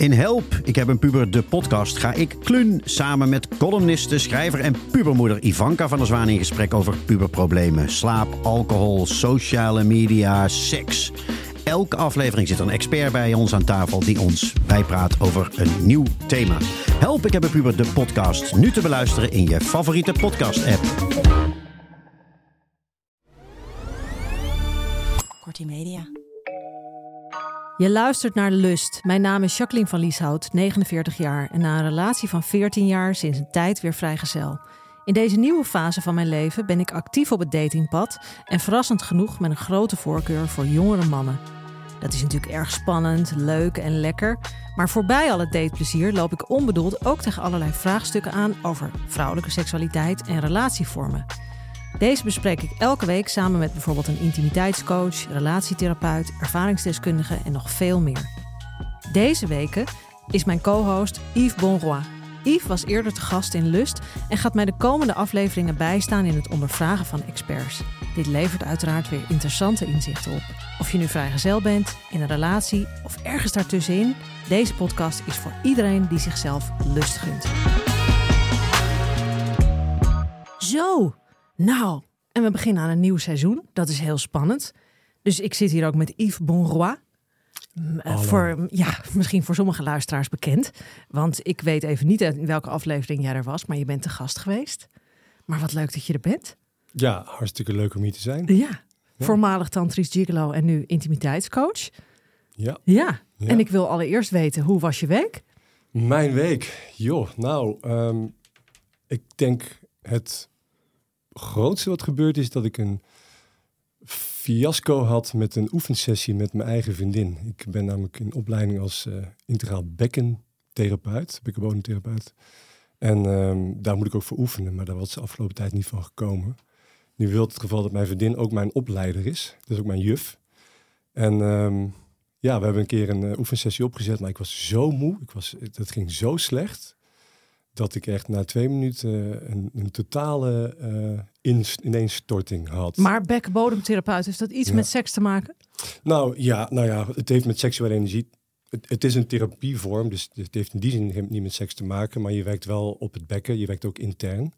In Help, ik heb een puber, de podcast, ga ik Klun samen met columniste, schrijver en pubermoeder Ivanka van der Zwaan in gesprek over puberproblemen. Slaap, alcohol, sociale media, seks. Elke aflevering zit een expert bij ons aan tafel die ons bijpraat over een nieuw thema. Help, ik heb een puber, de podcast. Nu te beluisteren in je favoriete podcast-app. Kortie Media. Je luistert naar Lust. Mijn naam is Jacqueline van Lieshout, 49 jaar en na een relatie van 14 jaar sinds een tijd weer vrijgezel. In deze nieuwe fase van mijn leven ben ik actief op het datingpad en verrassend genoeg met een grote voorkeur voor jongere mannen. Dat is natuurlijk erg spannend, leuk en lekker, maar voorbij al het dateplezier loop ik onbedoeld ook tegen allerlei vraagstukken aan over vrouwelijke seksualiteit en relatievormen. Deze bespreek ik elke week samen met bijvoorbeeld een intimiteitscoach, relatietherapeut, ervaringsdeskundige en nog veel meer. Deze weken is mijn co-host Yves Bonroy. Yves was eerder te gast in Lust en gaat mij de komende afleveringen bijstaan in het ondervragen van experts. Dit levert uiteraard weer interessante inzichten op. Of je nu vrijgezel bent, in een relatie of ergens daartussenin, deze podcast is voor iedereen die zichzelf lust gunt. Zo, nou, en we beginnen aan een nieuw seizoen. Dat is heel spannend. Dus ik zit hier ook met Yves Bonroy. Eh, Voor, ja, misschien voor sommige luisteraars bekend. Want ik weet even niet in welke aflevering jij er was, maar je bent te gast geweest. Maar wat leuk dat je er bent. Ja, hartstikke leuk om hier te zijn. Ja, voormalig tantrisch gigolo en nu intimiteitscoach. Ja. Ja. Ja. en ik wil allereerst weten, hoe was je week? Mijn week. Joh, nou, ehm, ik denk het grootste wat gebeurd is dat ik een fiasco had met een oefensessie met mijn eigen vriendin. Ik ben namelijk in opleiding als eh, integraal bekkentherapeut, bekkenbodemtherapeut. En ehm, daar moet ik ook voor oefenen, maar daar was de afgelopen tijd niet van gekomen. Nu wil het geval dat mijn vriendin ook mijn opleider is. Is ook mijn juf. En ehm, ja, we hebben een keer een eh, oefensessie opgezet, maar ik was zo moe. Ik was, dat ging zo slecht dat ik echt na twee minuten een, een totale eh, ins- ineenstorting had. Maar bekkenbodemtherapeut, heeft dat iets Ja. met seks te maken? Nou ja, nou ja, het heeft met seksuele energie. Het, het is een therapievorm, dus het heeft in die zin niet met seks te maken, maar je werkt wel op het bekken, je werkt ook intern.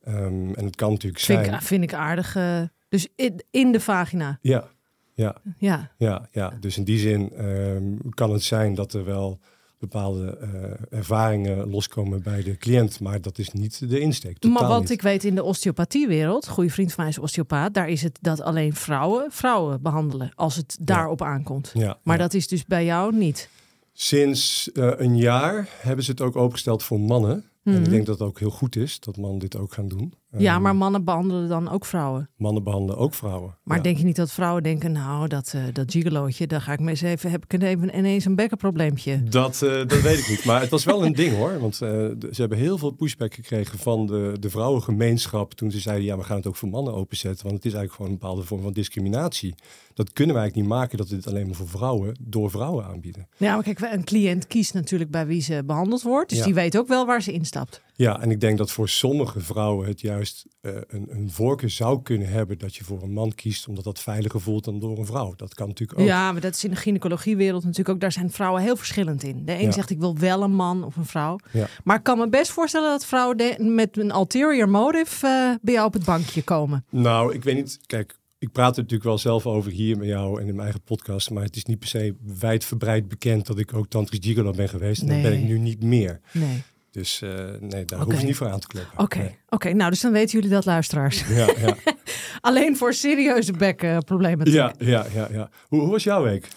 Ehm, en het kan natuurlijk Vind zijn. ik, vind ik aardig. eh, dus in, in de vagina. Ja, ja, Ja. ja, ja. Dus in die zin ehm, kan het zijn dat er wel bepaalde eh, ervaringen loskomen bij de cliënt, maar dat is niet de insteek. Maar totaal wat niet. ik weet in de osteopathiewereld, goede vriend van mij is osteopaat, daar is het dat alleen vrouwen vrouwen behandelen als het daarop aankomt. Ja, Maar ja. dat is dus bij jou niet. Sinds eh, een jaar hebben ze het ook opengesteld voor mannen. En Mhm. ik denk dat het ook heel goed is dat mannen dit ook gaan doen. Ja, Ehm, maar mannen behandelen dan ook vrouwen. Mannen behandelen ook vrouwen. Maar Ja. denk je niet dat vrouwen denken, nou, dat, eh dat gigolootje, daar ga ik me eens even, heb ik even ineens een bekkenprobleempje. Dat, eh, dat weet ik niet. Maar het was wel een ding hoor. Want eh, ze hebben heel veel pushback gekregen van de, de vrouwengemeenschap. Toen ze zeiden, ja, we gaan het ook voor mannen openzetten. Want het is eigenlijk gewoon een bepaalde vorm van discriminatie. Dat kunnen wij eigenlijk niet maken dat we dit alleen maar voor vrouwen, door vrouwen aanbieden. Ja, maar kijk, een cliënt kiest natuurlijk bij wie ze behandeld wordt. Dus Ja. die weet ook wel waar ze instapt. Ja, en ik denk dat voor sommige vrouwen het juist eh, een, een voorkeur zou kunnen hebben dat je voor een man kiest, omdat dat veiliger voelt dan door een vrouw. Dat kan natuurlijk ook. Ja, maar dat is in de gynaecologiewereld natuurlijk ook. Daar zijn vrouwen heel verschillend in. De een Ja. zegt ik wil wel een man of een vrouw. Ja. Maar ik kan me best voorstellen dat vrouwen de- met een ulterior motive eh, bij jou op het bankje komen. Nou, ik weet niet. Kijk, ik praat er natuurlijk wel zelf over hier met jou en in mijn eigen podcast. Maar het is niet per se wijdverbreid bekend dat ik ook tantrisch gigolo ben geweest. En dat ben ik nu niet meer. Nee. Dus eh, nee, daar hoef je niet voor aan te kloppen. Oké, Nee. oké. nou dus dan weten jullie dat, luisteraars. Ja, ja, Alleen voor serieuze bekkenproblemen. ja, ja, ja, ja. Hoe, hoe was jouw week?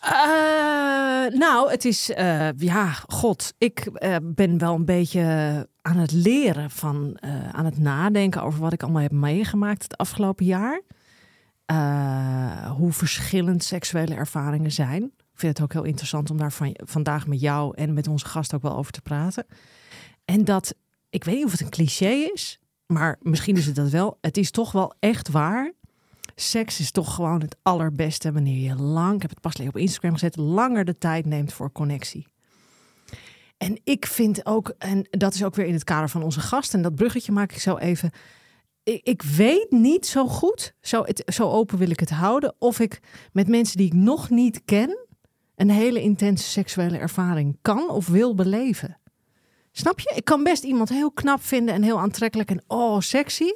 Eh, nou, het is, eh, ja, god, ik ben wel een beetje aan het leren van, aan het nadenken over wat ik allemaal heb meegemaakt het afgelopen jaar. Hoe verschillend seksuele ervaringen zijn. Vind het ook heel interessant om daar van, vandaag met jou en met onze gast ook wel over te praten. En dat, ik weet niet of het een cliché is, maar misschien is het dat wel. Het is toch wel echt waar Seks is toch gewoon het allerbeste wanneer je lang, ik heb het pas op Instagram gezet, langer de tijd neemt voor connectie. En ik vind ook, en dat is ook weer in het kader van onze gast, en dat bruggetje maak ik zo even. Ik, ik weet niet zo goed, zo, zo open wil ik het houden, of ik met mensen die ik nog niet ken, een hele intense seksuele ervaring kan of wil beleven. Snap je? Ik kan best iemand heel knap vinden en heel aantrekkelijk en oh, sexy.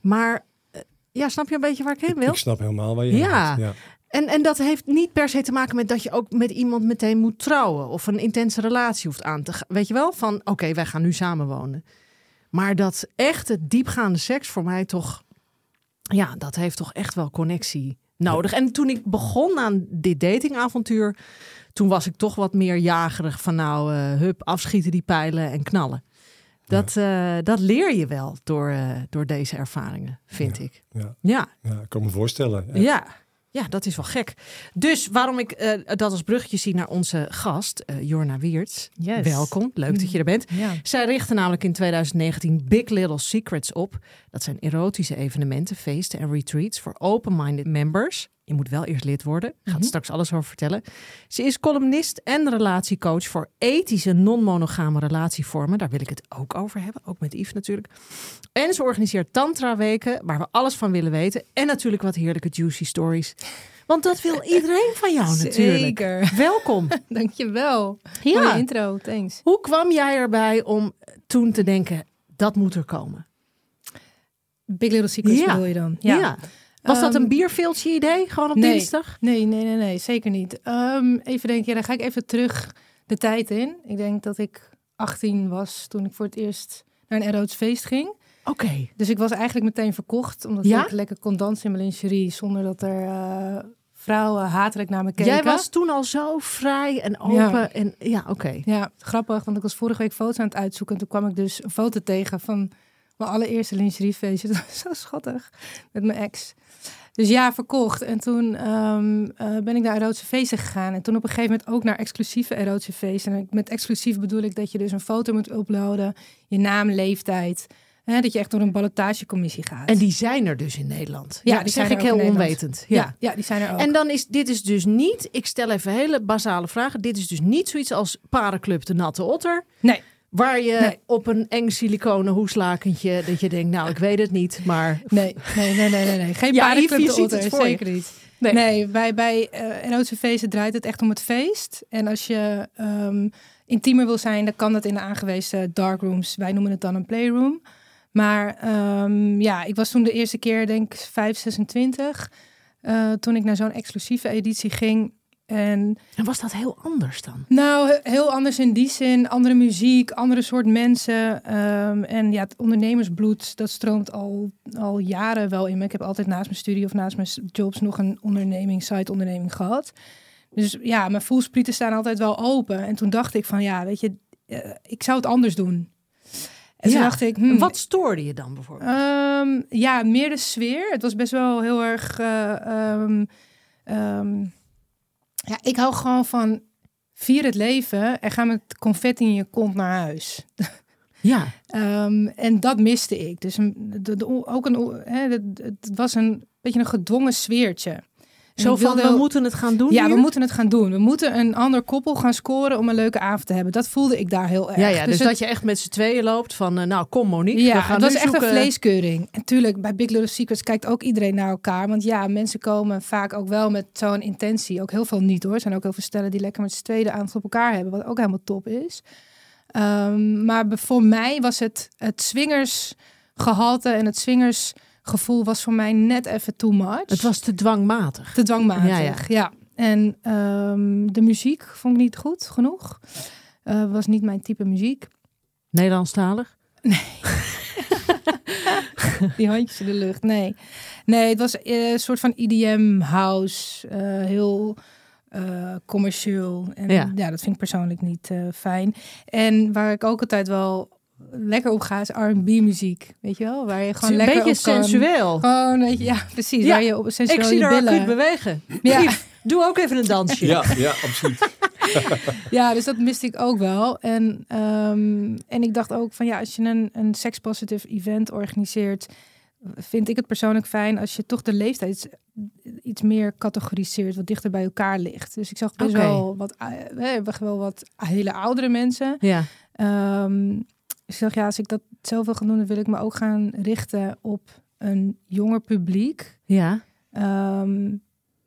Maar eh, ja, snap je een beetje waar ik heen wil? Ik snap helemaal waar je Ja. heen gaat. ja. En, en dat heeft niet per se te maken met dat je ook met iemand meteen moet trouwen of een intense relatie hoeft aan te gaan. Weet je wel? Van oké, wij gaan nu samenwonen. Maar dat echte diepgaande seks voor mij toch, ja, dat heeft toch echt wel connectie nodig. En toen ik begon aan dit datingavontuur, toen was ik toch wat meer jagerig van nou, eh, hup, afschieten die pijlen en knallen. Dat, eh, dat leer je wel door, eh, door deze ervaringen, vind ik. Ja. Ja. ja, ik kan me voorstellen. Ja. Ja, dat is wel gek. Dus waarom ik eh, dat als bruggetje zie naar onze gast, eh, Jorna Wiertz. Yes. Welkom, leuk dat je er bent. Ja. Zij richtte namelijk in 2019 Big Little Secrets op. Dat zijn erotische evenementen, feesten en retreats voor open-minded members. Je moet wel eerst lid worden. Ik ga Mhm. straks alles over vertellen. Ze is columnist en relatiecoach voor ethische non-monogame relatievormen. Daar wil ik het ook over hebben. Ook met Yves natuurlijk. En ze organiseert tantra-weken waar we alles van willen weten. En natuurlijk wat heerlijke juicy stories. Want dat wil iedereen van jou natuurlijk. Zeker. Welkom. Dankjewel. Ja. Mooie intro, thanks. Hoe kwam jij erbij om toen te denken, dat moet er komen? Big Little Secrets Ja. bedoel je dan? Ja. Was dat Ehm, een bierveeltje idee, gewoon op nee. dinsdag? Nee, nee, nee, nee, zeker niet. Ehm, even denken, ja, dan ga ik even terug de tijd in. Ik denk dat ik 18 was toen ik voor het eerst naar een erotisch feest ging. Oké. Dus ik was eigenlijk meteen verkocht, omdat Ja? ik lekker kon dansen in mijn lingerie zonder dat er eh, vrouwen hatelijk naar me keken. Jij was toen al zo vrij en open. Ja. En, ja, oké. Ja, grappig, want ik was vorige week foto's aan het uitzoeken. En toen kwam ik dus een foto tegen van mijn allereerste lingeriefeestje. Dat was zo schattig, met mijn ex. Dus ja, verkocht. En toen ehm, eh, ben ik naar erotische feesten gegaan. En toen op een gegeven moment ook naar exclusieve erotische feesten. En met exclusief bedoel ik dat je dus een foto moet uploaden. Je naam, leeftijd. Hè, dat je echt door een ballotagecommissie gaat. En die zijn er dus in Nederland. Ja, Ja, die zeg ik heel onwetend. Ja. ja, ja, die zijn er ook. En dan is dit is dus niet, ik stel even hele basale vragen. Dit is dus niet zoiets als Parenclub de Natte Otter. Nee. Waar je Nee. op een eng siliconen hoeslakentje, dat je denkt, nou ik weet het niet, maar... Nee, nee, nee, nee, nee. nee. Geen Ja, je de Otter, voor je. zeker niet. Nee. Nee, bij, bij erotische feesten draait het echt om het feest. En als je ehm, intiemer wil zijn, dan kan dat in de aangewezen darkrooms. Wij noemen het dan een playroom. Maar ehm, ja, ik was toen de eerste keer, denk ik, 5, 26. eh, toen ik naar zo'n exclusieve editie ging. En En was dat heel anders dan? nou, he- heel anders in die zin. Andere muziek, andere soort mensen. ehm, en ja, het ondernemersbloed, dat stroomt al, al jaren wel in me. Ik heb altijd naast mijn studie of naast mijn jobs nog een onderneming, site-onderneming gehad. Dus ja, mijn voelsprieten staan altijd wel open. En toen dacht ik van, ja, weet je, eh, ik zou het anders doen. En toen dacht ik, hmm, Wat stoorde je dan bijvoorbeeld? Ehm, ja, meer de sfeer. Het was best wel heel erg. eh, ehm, ja, ik hou gewoon van vier het leven en ga met confetti in je kont naar huis. ja. Ehm, en dat miste ik. Dus een, de, de- ook een, hè, het, het was een beetje een gedwongen sfeertje. Zo van, we moeten het gaan doen ja, hier? we moeten het gaan doen. We moeten een ander koppel gaan scoren om een leuke avond te hebben. Dat voelde ik daar heel erg. Ja, ja, dus, het- dat je echt met z'n tweeën loopt van, eh, nou kom Monique, ja, we gaan het was echt zoeken... een vleeskeuring. En tuurlijk, bij Big Little Secrets kijkt ook iedereen naar elkaar. Want ja, mensen komen vaak ook wel met zo'n intentie. Ook heel veel niet hoor. Er zijn ook heel veel stellen die lekker met z'n tweede aandacht op elkaar hebben. Wat ook helemaal top is. Ehm, maar voor mij was het, het swingersgehalte en het swingersgevoel was voor mij net even too much. Het was te dwangmatig. te dwangmatig. Ja, Ja, ja. En ehm, de muziek vond ik niet goed genoeg. Eh, was niet mijn type muziek. Nederlandstalig? Die handjes in de lucht. Nee, nee het was eh, een soort van EDM house. eh, heel commercieel. En Ja. ja. dat vind ik persoonlijk niet fijn. En waar ik ook altijd wel lekker op ga is R&B muziek. Weet je wel? Waar je gewoon een lekker beetje op kan- sensueel. Gewoon, weet je, ja, precies. Ja, waar je op sensueel Ik zie billen. acuut bewegen. Ja. Doe ook even een dansje. Ja, ja, absoluut. Ja, dus dat miste ik ook wel. En, ehm, en ik dacht ook van ja, als je een, een sex-positive event organiseert, vind ik het persoonlijk fijn als je toch de leeftijd iets meer categoriseert, wat dichter bij elkaar ligt. Dus ik zag best wel wat, eh, we hebben wel wat hele oudere mensen. Ja. Ehm, ik dacht ja, als ik dat zelf wil gaan doen, dan wil ik me ook gaan richten op een jonger publiek. ja. Ehm,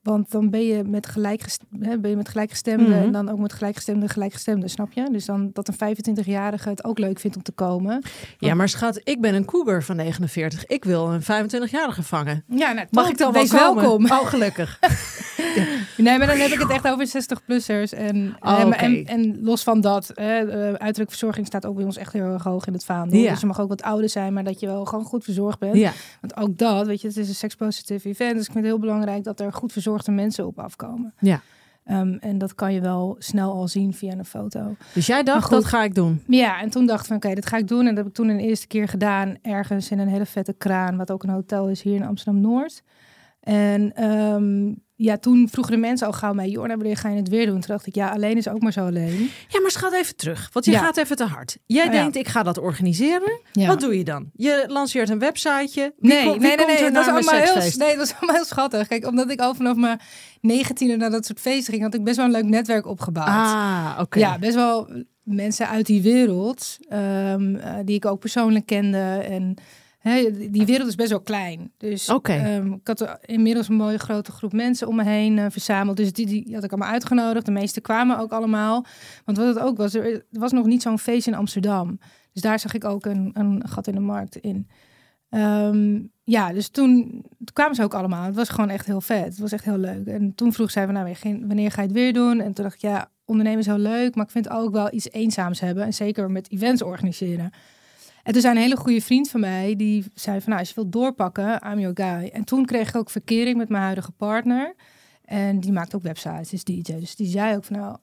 Want dan ben je met, gelijkgest- hè, ben je met gelijkgestemden Mhm. en dan ook met gelijkgestemde gelijkgestemden, snap je? Dus dan dat een 25-jarige het ook leuk vindt om te komen. Ja, maar schat, ik ben een cougar van 49. Ik wil een 25-jarige vangen. Ja, nou, Mag ik dan wel Wees komen? welkom. Oh, gelukkig. Nee, maar dan heb ik het echt over 60-plussers. En, Oh, en, oké. en, en los van dat, hè, eh, uiterlijke verzorging staat ook bij ons echt heel erg hoog in het vaandel. Ja. Dus je mag ook wat ouder zijn, maar dat je wel gewoon goed verzorgd bent. ja. Want ook dat, weet je, het is een sex-positive event. Dus ik vind het heel belangrijk dat er goed verzorgde mensen op afkomen. Ja. Ehm, en dat kan je wel snel al zien via een foto. Dus jij dacht, goed. dat ga ik doen. Ja, en toen dacht ik van oké, dat ga ik doen. En dat heb ik toen een eerste keer gedaan. Ergens in een hele vette kraan, wat ook een hotel is hier in Amsterdam-Noord. En ehm, ja, toen vroegen de mensen al gauw mij, Jorna, wanneer ga je het weer doen? Toen dacht ik, ja, alleen is ook maar zo alleen. Ja, maar schat even terug. Want je Ja. gaat even te hard. Jij Oh, ja. denkt, ik ga dat organiseren. Ja. Wat doe je dan? Je lanceert een websiteje. Wie Nee, nee, nee, nee, dat is, mijn allemaal heel, nee, dat is allemaal heel schattig. Kijk, omdat ik al vanaf mijn negentiende naar dat soort feesten ging, had ik best wel een leuk netwerk opgebouwd. Ah, oké. Ja, best wel mensen uit die wereld, ehm, eh, die ik ook persoonlijk kende. En die wereld is best wel klein. Dus ehm, ik had inmiddels een mooie grote groep mensen om me heen eh, verzameld. Dus die, die had ik allemaal uitgenodigd. De meeste kwamen ook allemaal. Want wat het ook was, er was nog niet zo'n feest in Amsterdam. Dus daar zag ik ook een, een gat in de markt in. Ehm, ja, dus toen, kwamen ze ook allemaal. Het was gewoon echt heel vet. Het was echt heel leuk. En toen vroeg zij van, nou, wanneer- wanneer ga je het weer doen? En toen dacht ik, ja, ondernemen is heel leuk, maar ik vind ook wel iets eenzaams hebben. En zeker met events organiseren. En toen zei een hele goede vriend van mij, die zei van, nou, als je wilt doorpakken, I'm your guy. En toen kreeg ik ook verkering met mijn huidige partner. En die maakt ook websites, is DJ. Dus die zei ook van, nou,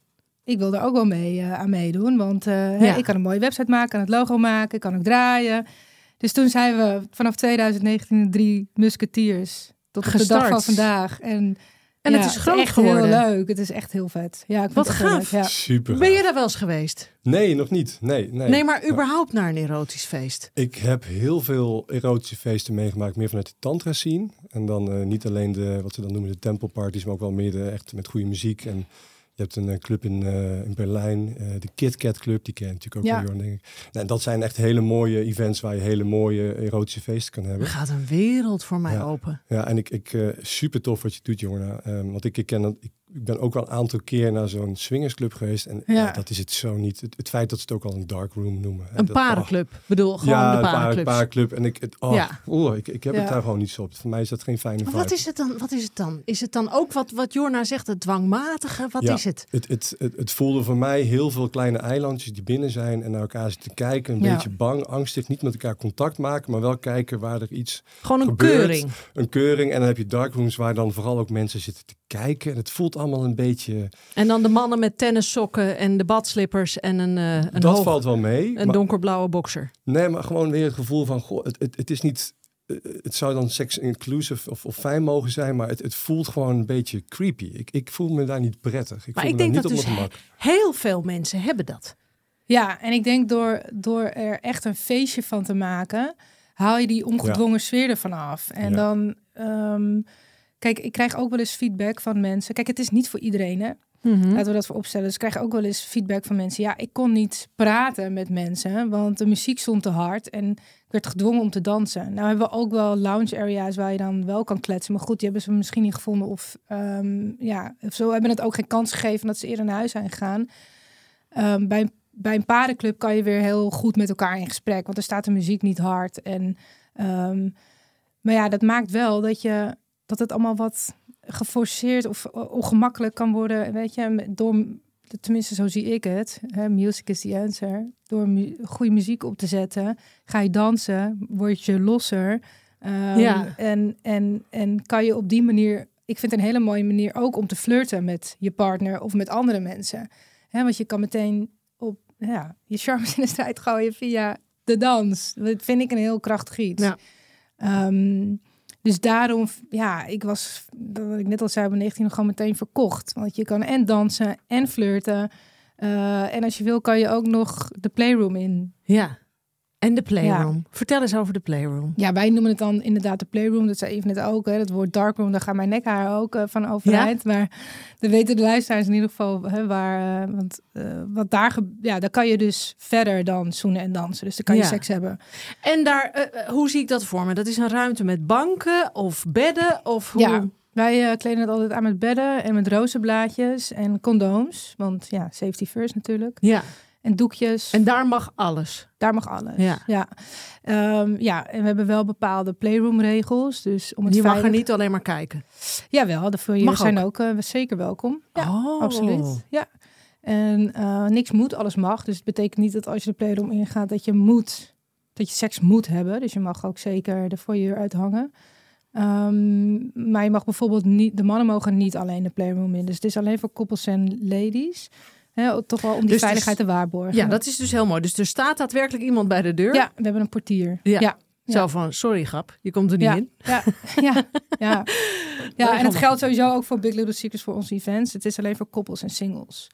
ik wil er ook wel mee eh, aan meedoen. Want eh, hè, ik kan een mooie website maken, kan het logo maken, ik kan ook draaien. Dus toen zijn we vanaf 2019 de drie musketeers tot de dag van vandaag. En, En ja, het is groot echt geworden. heel leuk. Het is echt heel vet. Ja, ik Wat gaaf. leuk, Ja. Super. Ben je daar wel eens geweest? Nee, nog niet. Nee, nee. Nee, maar überhaupt naar een erotisch feest. Ik heb heel veel erotische feesten meegemaakt, meer vanuit de tantra scene. En dan eh, niet alleen de, wat ze dan noemen, de tempelparties, maar ook wel meer de, echt met goede muziek. En je hebt een eh, club in, eh, in Berlijn, eh, de Kit Kat Club, die ken je natuurlijk ook Ja. Jorn, denk ik. Nou, en dat zijn echt hele mooie events waar je hele mooie erotische feesten kan Er hebben. gaat een wereld voor mij Ja. open. Ja, en ik, ik super tof wat je doet, Jorna. Ehm, want ik, ik ken dat, ik, ik ben ook wel een aantal keer naar zo'n swingersclub geweest. En Ja. ja, dat is het zo niet. Het, het feit dat ze het ook al een dark room noemen. hè, Een oh. parenclub. bedoel, gewoon ja, de parenclub. En ik, het, oh, Ja. ik, ik heb het daar gewoon niet zo op. Voor mij is dat geen fijne Maar vibe. wat is het dan? Wat is het dan? Is het dan ook wat, wat Jorna zegt, het dwangmatige? Wat is het? Het, het, het, het voelde voor mij heel veel kleine eilandjes die binnen zijn en naar elkaar zitten kijken. Een beetje bang, angstig. Niet met elkaar contact maken, maar wel kijken waar er iets... Gewoon een Gebeurt. keuring. Een keuring. En dan heb je darkrooms waar dan vooral ook mensen zitten te kijken. En het voelt allemaal een beetje... En dan de mannen met tennissokken en de badslippers en een, eh een, dat hoog- valt wel mee. een maar- donkerblauwe boxer. Nee, maar gewoon weer het gevoel van, goh, het, het, het is niet, eh, het zou dan sex inclusive of, of fijn mogen zijn, maar het, het voelt gewoon een beetje creepy. Ik, ik voel me daar niet prettig. Ik Maar voel ik me denk dat dus heel veel mensen hebben dat. Ja, en ik denk door, door er echt een feestje van te maken, haal je die ongedwongen sfeer ervan af. En Ja. dan, ehm, kijk, ik krijg ook wel eens feedback van mensen. Kijk, het is niet voor iedereen, hè? Mhm. Laten we dat voor opstellen. Dus ik krijg ook wel eens feedback van mensen. Ja, ik kon niet praten met mensen, want de muziek stond te hard en ik werd gedwongen om te dansen. Nou hebben we ook wel lounge areas waar je dan wel kan kletsen. Maar goed, die hebben ze misschien niet gevonden of ehm, ja, of zo hebben het ook geen kans gegeven dat ze eerder naar huis zijn gegaan. Ehm, bij, bij een parenclub kan je weer heel goed met elkaar in gesprek, want er staat de muziek niet hard. En, ehm, maar ja, dat maakt wel dat, je, dat het allemaal wat geforceerd of ongemakkelijk kan worden, weet je, door, tenminste zo zie ik het, hè, music is the answer, door mu- goede muziek op te zetten, ga je dansen, word je losser Ehm, Ja. en, en, en kan je op die manier, ik vind het een hele mooie manier ook om te flirten met je partner of met andere mensen. Hè, want je kan meteen op ja, je charmes in de strijd gooien via de dans. Dat vind ik een heel krachtig iets. Ja. Ehm, dus daarom, ja, ik was, wat ik net al zei, mijn 19 gewoon meteen verkocht. Want je kan en dansen en flirten. Eh, en als je wil, kan je ook nog de playroom in. Ja. En de playroom. Vertel eens over de playroom. Ja, wij noemen het dan inderdaad de playroom. Dat zei even net ook. Hè. Dat woord darkroom, daar gaat mijn nekhaar ook eh, van overeind. Maar dan weten de luisteraars in ieder geval hè, waar. eh, want eh, wat daar, ja, daar kan je dus verder dan zoenen en dansen. Dus dan kan je Ja. seks hebben. En daar, hoe zie ik dat voor me? Dat is een ruimte met banken of bedden of hoe? Ja. Wij kleden het altijd aan met bedden en met rozenblaadjes en condooms. Want ja, safety first natuurlijk. Ja. En doekjes. En daar mag alles. Daar mag alles. Ja. Ja. Ehm, ja, en we hebben wel bepaalde playroom-regels. Dus om het Je mag er niet alleen maar kijken. Jawel, de foyers Mag zijn ook, eh, zeker welkom. Ja, Oh. absoluut. Ja. En eh, niks moet, alles mag. Dus het betekent niet dat als je de playroom ingaat dat je moet, dat je seks moet hebben. Dus je mag ook zeker de foyer uithangen. Ehm, maar je mag bijvoorbeeld niet, de mannen mogen niet alleen de playroom in. Dus het is alleen voor koppels en ladies. Hè, toch wel om die Dus veiligheid te waarborgen. Ja, dat is dus heel mooi. Dus er staat daadwerkelijk iemand bij de deur. ja, we hebben een portier. Ja. ja. Zo van, sorry grap, je komt er niet Ja, in. ja, ja, ja. ja, en het geldt sowieso ook voor Big Little Secrets voor onze events. Het is alleen voor koppels en singles.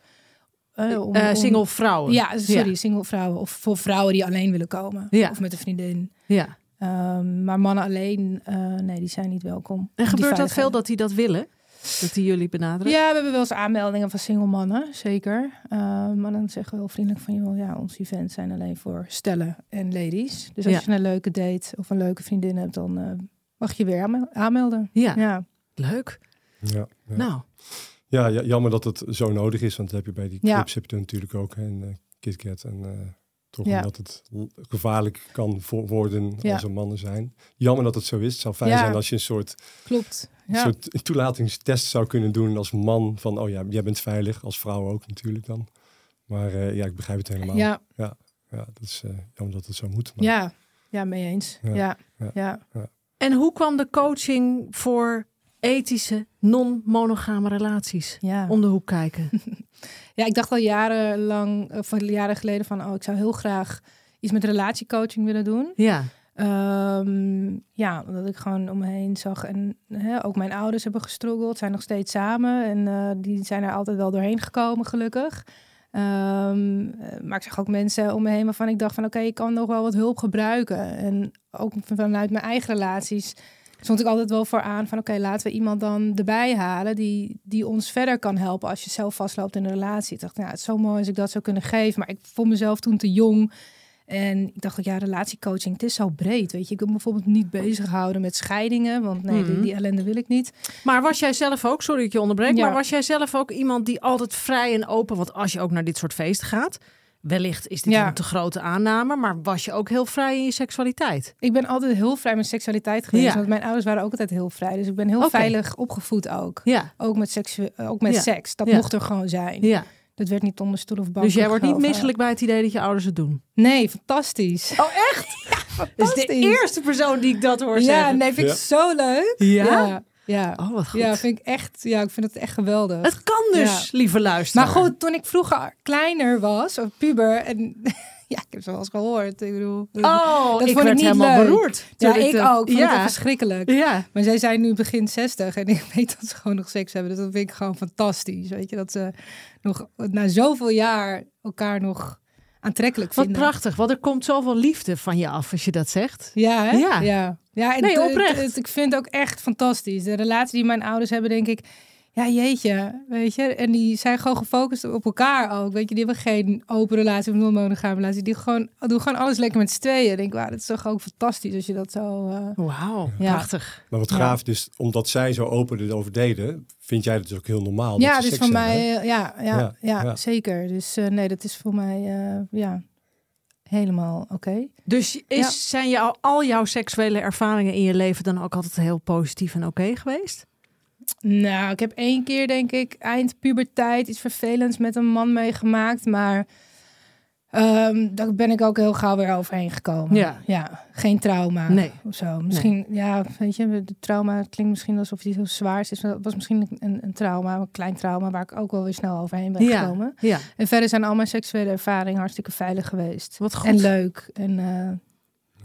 Eh, om- single vrouwen. Ja, sorry, single vrouwen. Of voor vrouwen die alleen willen komen. Ja. Of met een vriendin. Ja. Ehm, maar mannen alleen, eh, nee, die zijn niet welkom. En gebeurt dat veel dat die dat willen? Dat die jullie benaderen? Ja, we hebben wel eens aanmeldingen van single mannen, zeker. Ehm, maar dan zeggen we heel vriendelijk van, joh, ja, onze events zijn alleen voor stellen en ladies. Dus als Ja. je een leuke date of een leuke vriendin hebt, dan eh, mag je weer aanmel- aanmelden. Ja. Ja. Leuk. Ja, ja. Nou, ja, ja, jammer dat het zo nodig is, want dat heb je bij die Ja. clips heb je natuurlijk ook. hè, En uh, KitKat en eh, toch Ja. omdat het gevaarlijk kan worden Ja. als er mannen zijn. Jammer dat het zo is. Het zou fijn Ja. zijn als je een soort, Klopt. een soort toelatingstest zou kunnen doen als man. Van, oh ja, jij bent veilig. Als vrouw ook natuurlijk dan. Maar eh, ja, ik begrijp het helemaal. Ja, Ja, dat is eh, jammer dat het zo moet. Maar, ja, ja, mee eens. Ja. ja. en hoe kwam de coaching voor ethische, non-monogame relaties ja. om de hoek kijken? Ja, ik dacht al jarenlang, of jaren geleden van, oh, ik zou heel graag iets met relatiecoaching willen doen. Ja. Ehm, ja, omdat ik gewoon om me heen zag. En hè, ook mijn ouders hebben gestruggeld, zijn nog steeds samen. En eh, die zijn er altijd wel doorheen gekomen, gelukkig. Ehm, eh, maar ik zag ook mensen om me heen waarvan ik dacht van... oké, ik kan nog wel wat hulp gebruiken. En ook vanuit mijn eigen relaties stond ik altijd wel voor aan van... oké, laten we iemand dan erbij halen die, die ons verder kan helpen... als je zelf vastloopt in een relatie. Ik dacht, nou, het is zo mooi als ik dat zou kunnen geven. Maar ik vond mezelf toen te jong... En ik dacht ja, relatiecoaching, het is zo breed. Weet je, ik wil me bijvoorbeeld niet bezighouden met scheidingen, want nee, die, Mhm. die ellende wil ik niet. Maar was jij zelf ook, sorry dat ik je onderbreek, Ja. maar was jij zelf ook iemand die altijd vrij en open, want als je ook naar dit soort feesten gaat, wellicht is dit Ja. een te grote aanname, maar was je ook heel vrij in je seksualiteit? Ik ben altijd heel vrij met seksualiteit geweest, Ja. want mijn ouders waren ook altijd heel vrij. Dus ik ben heel veilig opgevoed ook. Ja, Ook met, seksu ook met Ja. seks. Dat Ja. mocht er gewoon zijn. ja. Dat werd niet onder stoel of bank. Dus jij wordt niet misselijk bij het idee dat je ouders het doen? Nee, fantastisch. Oh, echt? Ja, Dat is de fantastisch. eerste persoon die ik dat hoor ja, zeggen. nee, vind ik Ja. zo leuk. Ja? Ja, ja. Oh, wat goed. Ja, vind ik echt, ja, ik vind het echt geweldig. Het kan dus, lieve luisteraar. Maar goed, toen ik vroeger kleiner was, of puber, en ja, ik heb het wel eens gehoord. Ik bedoel, dat- Oh, dat ik vond ik werd niet helemaal leuk. beroerd. ja, ik dat- ook. Vond het Ja, verschrikkelijk. ja. Maar zij zijn nu begin 60 en ik weet dat ze gewoon nog seks hebben. Dus dat vind ik gewoon fantastisch. Weet je, dat ze nog na zoveel jaar elkaar nog aantrekkelijk Wat vinden. prachtig, want er komt zoveel liefde van je af als je dat zegt. Ja, hè? Ja. ja. ja. Nee, oprecht. ik vind het ook echt fantastisch. De relatie die mijn ouders hebben, denk ik... Ja, jeetje, weet je. En die zijn gewoon gefocust op elkaar ook. Weet je, die hebben geen open relatie of non-monogame relatie. Die gewoon, doen gewoon alles lekker met z'n tweeën. Ik denk, wauw, dat is toch ook fantastisch als je dat zo... eh, Wauw, Ja. prachtig. Maar wat Ja. gaaf is, omdat zij zo open erover deden, vind jij het dus ook heel normaal. Ja, dat dus voor mij, ja, ja, Ja, ja, ja. zeker. Dus eh, nee, dat is voor mij, eh, ja, helemaal oké. Dus is, Ja. zijn jou, al jouw seksuele ervaringen in je leven dan ook altijd heel positief en oké geweest? Nou, ik heb één keer, denk ik, eind puberteit iets vervelends met een man meegemaakt, maar ehm, daar ben ik ook heel gauw weer overheen gekomen. Ja. ja geen trauma Nee. of zo. Misschien, ja, weet je, de trauma het klinkt misschien alsof die zo zwaar is. maar Dat was misschien een, een trauma, een klein trauma, waar ik ook wel weer snel overheen ben Ja. gekomen. Ja, En verder zijn al mijn seksuele ervaringen hartstikke veilig geweest. wat goed. En leuk. En eh,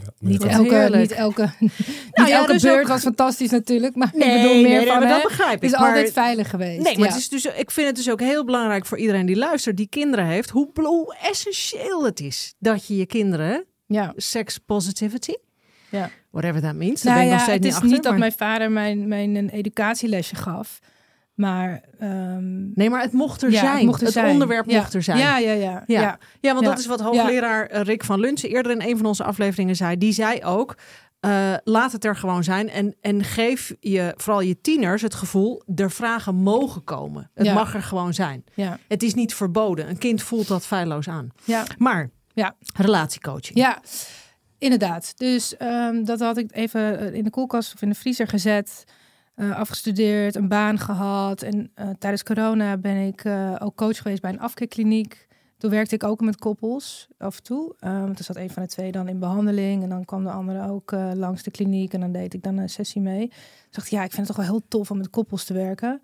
Ja, niet, elke, heerlijk. niet elke, niet ja, elke dus beurt ook- was fantastisch natuurlijk. Maar Nee, ik bedoel meer nee, nee, van, dat begrijp het ik. is maar- altijd veilig geweest. Nee, maar ja. het is dus, ik vind het dus ook heel belangrijk voor iedereen die luistert, die kinderen heeft, hoe, hoe essentieel het is dat je je kinderen, ja. sex positivity, Ja. whatever that means, Nou ben ik ja, nog steeds het is niet achter. niet dat mijn vader mijn, mijn een educatielesje gaf. Maar ehm, Nee, maar het mocht er ja, zijn. het mocht er zijn. onderwerp Ja. mocht er zijn. Ja, ja, ja. Ja. ja. Ja, want dat is wat hoogleraar eh, Rick van Lunsen eerder in een van onze afleveringen zei. Die zei ook, eh, laat het er gewoon zijn. En, en geef je, vooral je tieners, het gevoel, er vragen mogen komen. Het mag er gewoon zijn. Ja, Het is niet verboden. Een kind voelt dat feilloos aan. ja, Maar, Ja. relatiecoaching. ja. Inderdaad. Dus ehm, dat had ik even eh, in de koelkast of in de vriezer gezet. Eh, afgestudeerd, een baan gehad. En eh, tijdens corona ben ik eh, ook coach geweest bij een afkeerkliniek. Toen werkte ik ook met koppels af en toe. Um, toen zat een van de twee dan in behandeling. En dan kwam de andere ook langs de kliniek. En dan deed ik dan een sessie mee. Toen dacht ik, ja, ik vind het toch wel heel tof om met koppels te werken.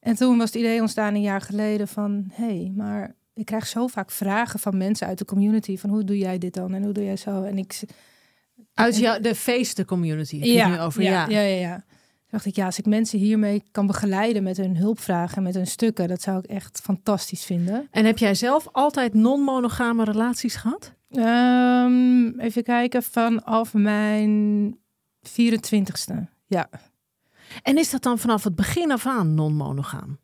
En toen was het idee ontstaan een jaar geleden van... hé, hey, maar ik krijg zo vaak vragen van mensen uit de community... van hoe doe jij dit dan en hoe doe jij zo? En ik Uit jou, de feesten community. nu over, ja. ja, ja, ja. Toen dacht ik, ja, als ik mensen hiermee kan begeleiden met hun hulpvragen en met hun stukken, dat zou ik echt fantastisch vinden. En heb jij zelf altijd non-monogame relaties gehad? Ehm, even kijken, vanaf mijn 24ste. Ja. En is dat dan vanaf het begin af aan non-monogaam?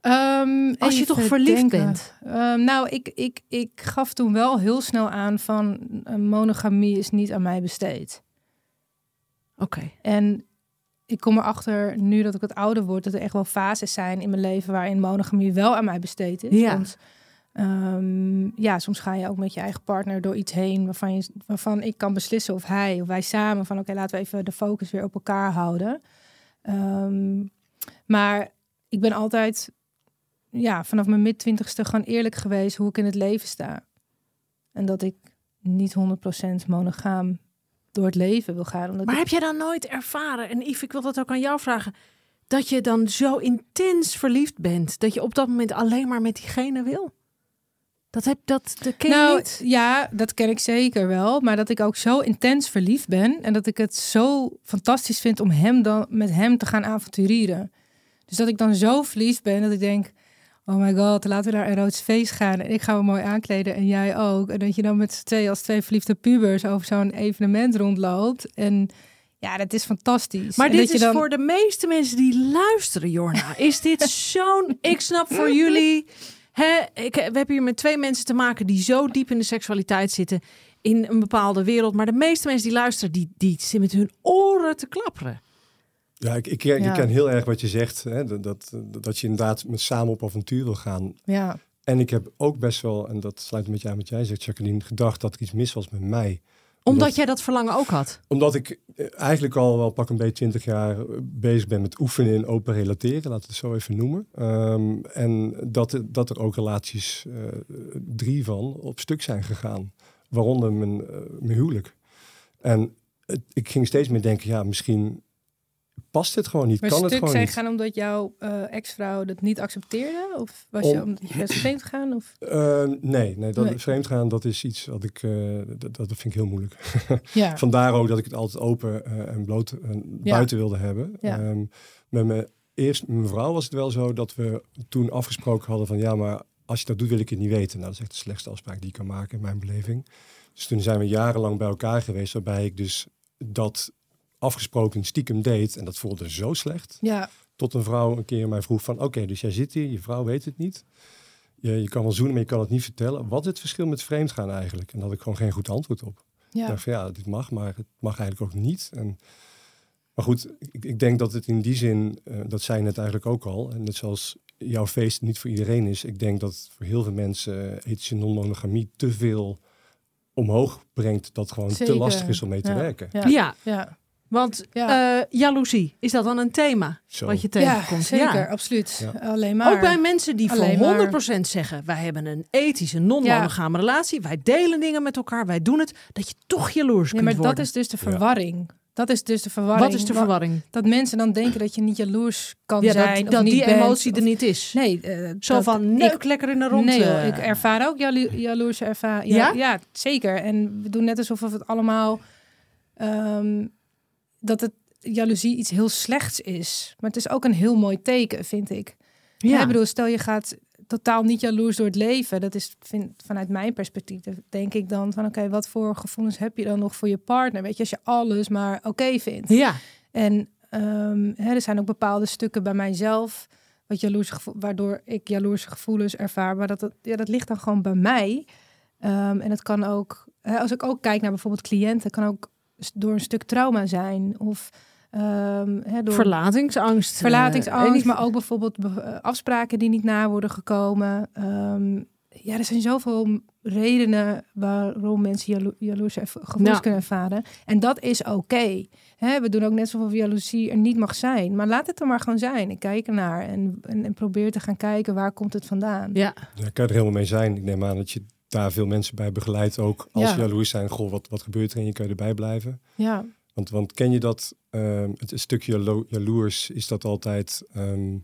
Ehm, Als je toch verliefd denken. bent? Ehm, nou, ik, ik, ik gaf toen wel heel snel aan van eh, monogamie is niet aan mij besteed. Oké. En ik kom erachter nu dat ik wat ouder word, dat er echt wel fases zijn in mijn leven waarin monogamie wel aan mij besteed is. Ja. Want ehm, ja, soms ga je ook met je eigen partner door iets heen waarvan, je, waarvan ik kan beslissen of hij of wij samen van oké, laten we even de focus weer op elkaar houden. Ehm, maar ik ben altijd ja, vanaf mijn mid twintigste gewoon eerlijk geweest hoe ik in het leven sta. En dat ik niet 100% monogaam door het leven wil gaan. Omdat Maar ik- heb jij dan nooit ervaren, en Yves, ik wil dat ook aan jou vragen, dat je dan zo intens verliefd bent, dat je op dat moment alleen maar met diegene wil? Dat heb dat, dat ken je nou, niet? ja, dat ken ik zeker wel. Maar dat ik ook zo intens verliefd ben. En dat ik het zo fantastisch vind om hem dan met hem te gaan avonturieren. Dus dat ik dan zo verliefd ben dat ik denk... Oh my god, laten we naar een rood feest gaan. En ik ga me mooi aankleden en jij ook. En dat je dan met z'n twee als twee verliefde pubers over zo'n evenement rondloopt. En ja, dat is fantastisch. Maar En dit is dan... voor de meeste mensen die luisteren, Jorna. Is dit zo'n... Ik snap voor jullie... Hè, ik, we hebben hier met twee mensen te maken die zo diep in de seksualiteit zitten. In een bepaalde wereld. Maar de meeste mensen die luisteren, die, die zitten met hun oren te klapperen. Ja, ik, ik, ken- ik Ja. ken heel erg wat je zegt. Hè, dat, dat, dat je inderdaad met samen op avontuur wil gaan. Ja, En ik heb ook best wel, en dat sluit met jou met jij zegt, Jacqueline, gedacht dat er iets mis was met mij. Omdat jij dat verlangen ook had. Omdat ik eh, eigenlijk al wel pak een beetje 20 jaar eh, bezig ben met oefenen in open relateren, laten we het zo even noemen. Ehm, en dat, er- dat er ook relaties, eh, drie van, op stuk zijn gegaan. Waaronder mijn, mijn huwelijk. En ik ging steeds meer denken, ja, misschien past dit gewoon niet. maar kan het gewoon zijn niet. gaan omdat jouw eh, ex-vrouw dat niet accepteerde? Of was Om- je omdat je vreemd gegaan? Of? Eh, nee, nee, dat Nee. vreemd gaan, dat is iets wat ik, eh, dat, dat vind ik heel moeilijk. Ja. Vandaar ook dat ik het altijd open en bloot en buiten wilde hebben. Ja. Ehm, met mijn eerst mijn vrouw was het wel zo dat we toen afgesproken hadden van ja, maar als je dat doet wil ik het niet weten. Nou, dat is echt de slechtste afspraak die je kan maken in mijn beleving. Dus toen zijn we jarenlang bij elkaar geweest, waarbij ik dus dat afgesproken stiekem deed en dat voelde zo slecht. ja. Tot een vrouw een keer mij vroeg van oké, dus jij zit hier, je vrouw weet het niet. Je, je kan wel zoenen, maar je kan het niet vertellen. Wat is het verschil met vreemdgaan eigenlijk? En daar had ik gewoon geen goed antwoord op. Ik Ja. dacht van ja, dit mag, maar het mag eigenlijk ook niet. En, maar goed, ik, ik denk dat het in die zin, eh, dat zei je net eigenlijk ook al, en net zoals jouw feest niet voor iedereen is. Ik denk dat voor heel veel mensen ethische non-monogamie te veel omhoog brengt dat het gewoon te lastig is om mee te Ja. werken. Ja. Ja, Ja. Want Ja. eh, jaloezie, is dat dan een thema Zo. wat je Ja, tegenkomt? zeker, absoluut. Ja. Alleen maar. Ook bij mensen die Alleen voor maar- 100% zeggen: wij hebben een ethische, non-monogame relatie, wij delen dingen met elkaar, wij doen het, dat je toch jaloers Nee, kunt maar worden. dat is dus de Ja. verwarring. Dat is dus de verwarring. Wat is de Wa- verwarring? Dat mensen dan denken dat je niet jaloers kan Ja, zijn. dat, dat niet die bent, emotie er niet is. Nee, eh, Zo dat- van ik- neuk lekker in de rond. Nee, ik ervaar ook jalo jaloerse ervaring. Ja? Ja? ja, zeker. En we doen net alsof het allemaal... ehm, dat het jaloezie iets heel slechts is. Maar het is ook een heel mooi teken, vind ik. Ja. Ik bedoel, stel je gaat totaal niet jaloers door het leven. Dat is vind, vanuit mijn perspectief, denk ik dan van... oké, wat voor gevoelens heb je dan nog voor je partner? Weet je, als je alles maar oké vindt. ja. En ehm, hè, er zijn ook bepaalde stukken bij mijzelf... Wat jaloerse waardoor ik jaloerse gevoelens ervaar. Maar dat, dat, ja, dat ligt dan gewoon bij mij. Ehm, en het kan ook... Hè, als ik ook kijk naar bijvoorbeeld cliënten... kan ook door een stuk trauma zijn. Of ehm, hè, door Verlatingsangst. verlatingsangst, eh, maar ook bijvoorbeeld be- eh, afspraken die niet na worden gekomen. Ehm, ja, er zijn zoveel redenen waarom mensen jalo jaloerse erv- gevoelens Ja. kunnen ervaren. En dat is oké. Hè, We doen ook net zoveel jaloezie er niet mag zijn. Maar laat het er maar gewoon zijn. Ik kijk ernaar en, en, en probeer te gaan kijken waar komt het vandaan. Ja, Ja, kan je er helemaal mee zijn. Ik neem aan dat je daar veel mensen bij begeleidt. Ook als Ja. jaloers zijn. Goh, wat, wat gebeurt er en je kan je erbij blijven. Ja. Want, want ken je dat, ehm, het, stukje jalo- jaloers, is dat altijd... ehm,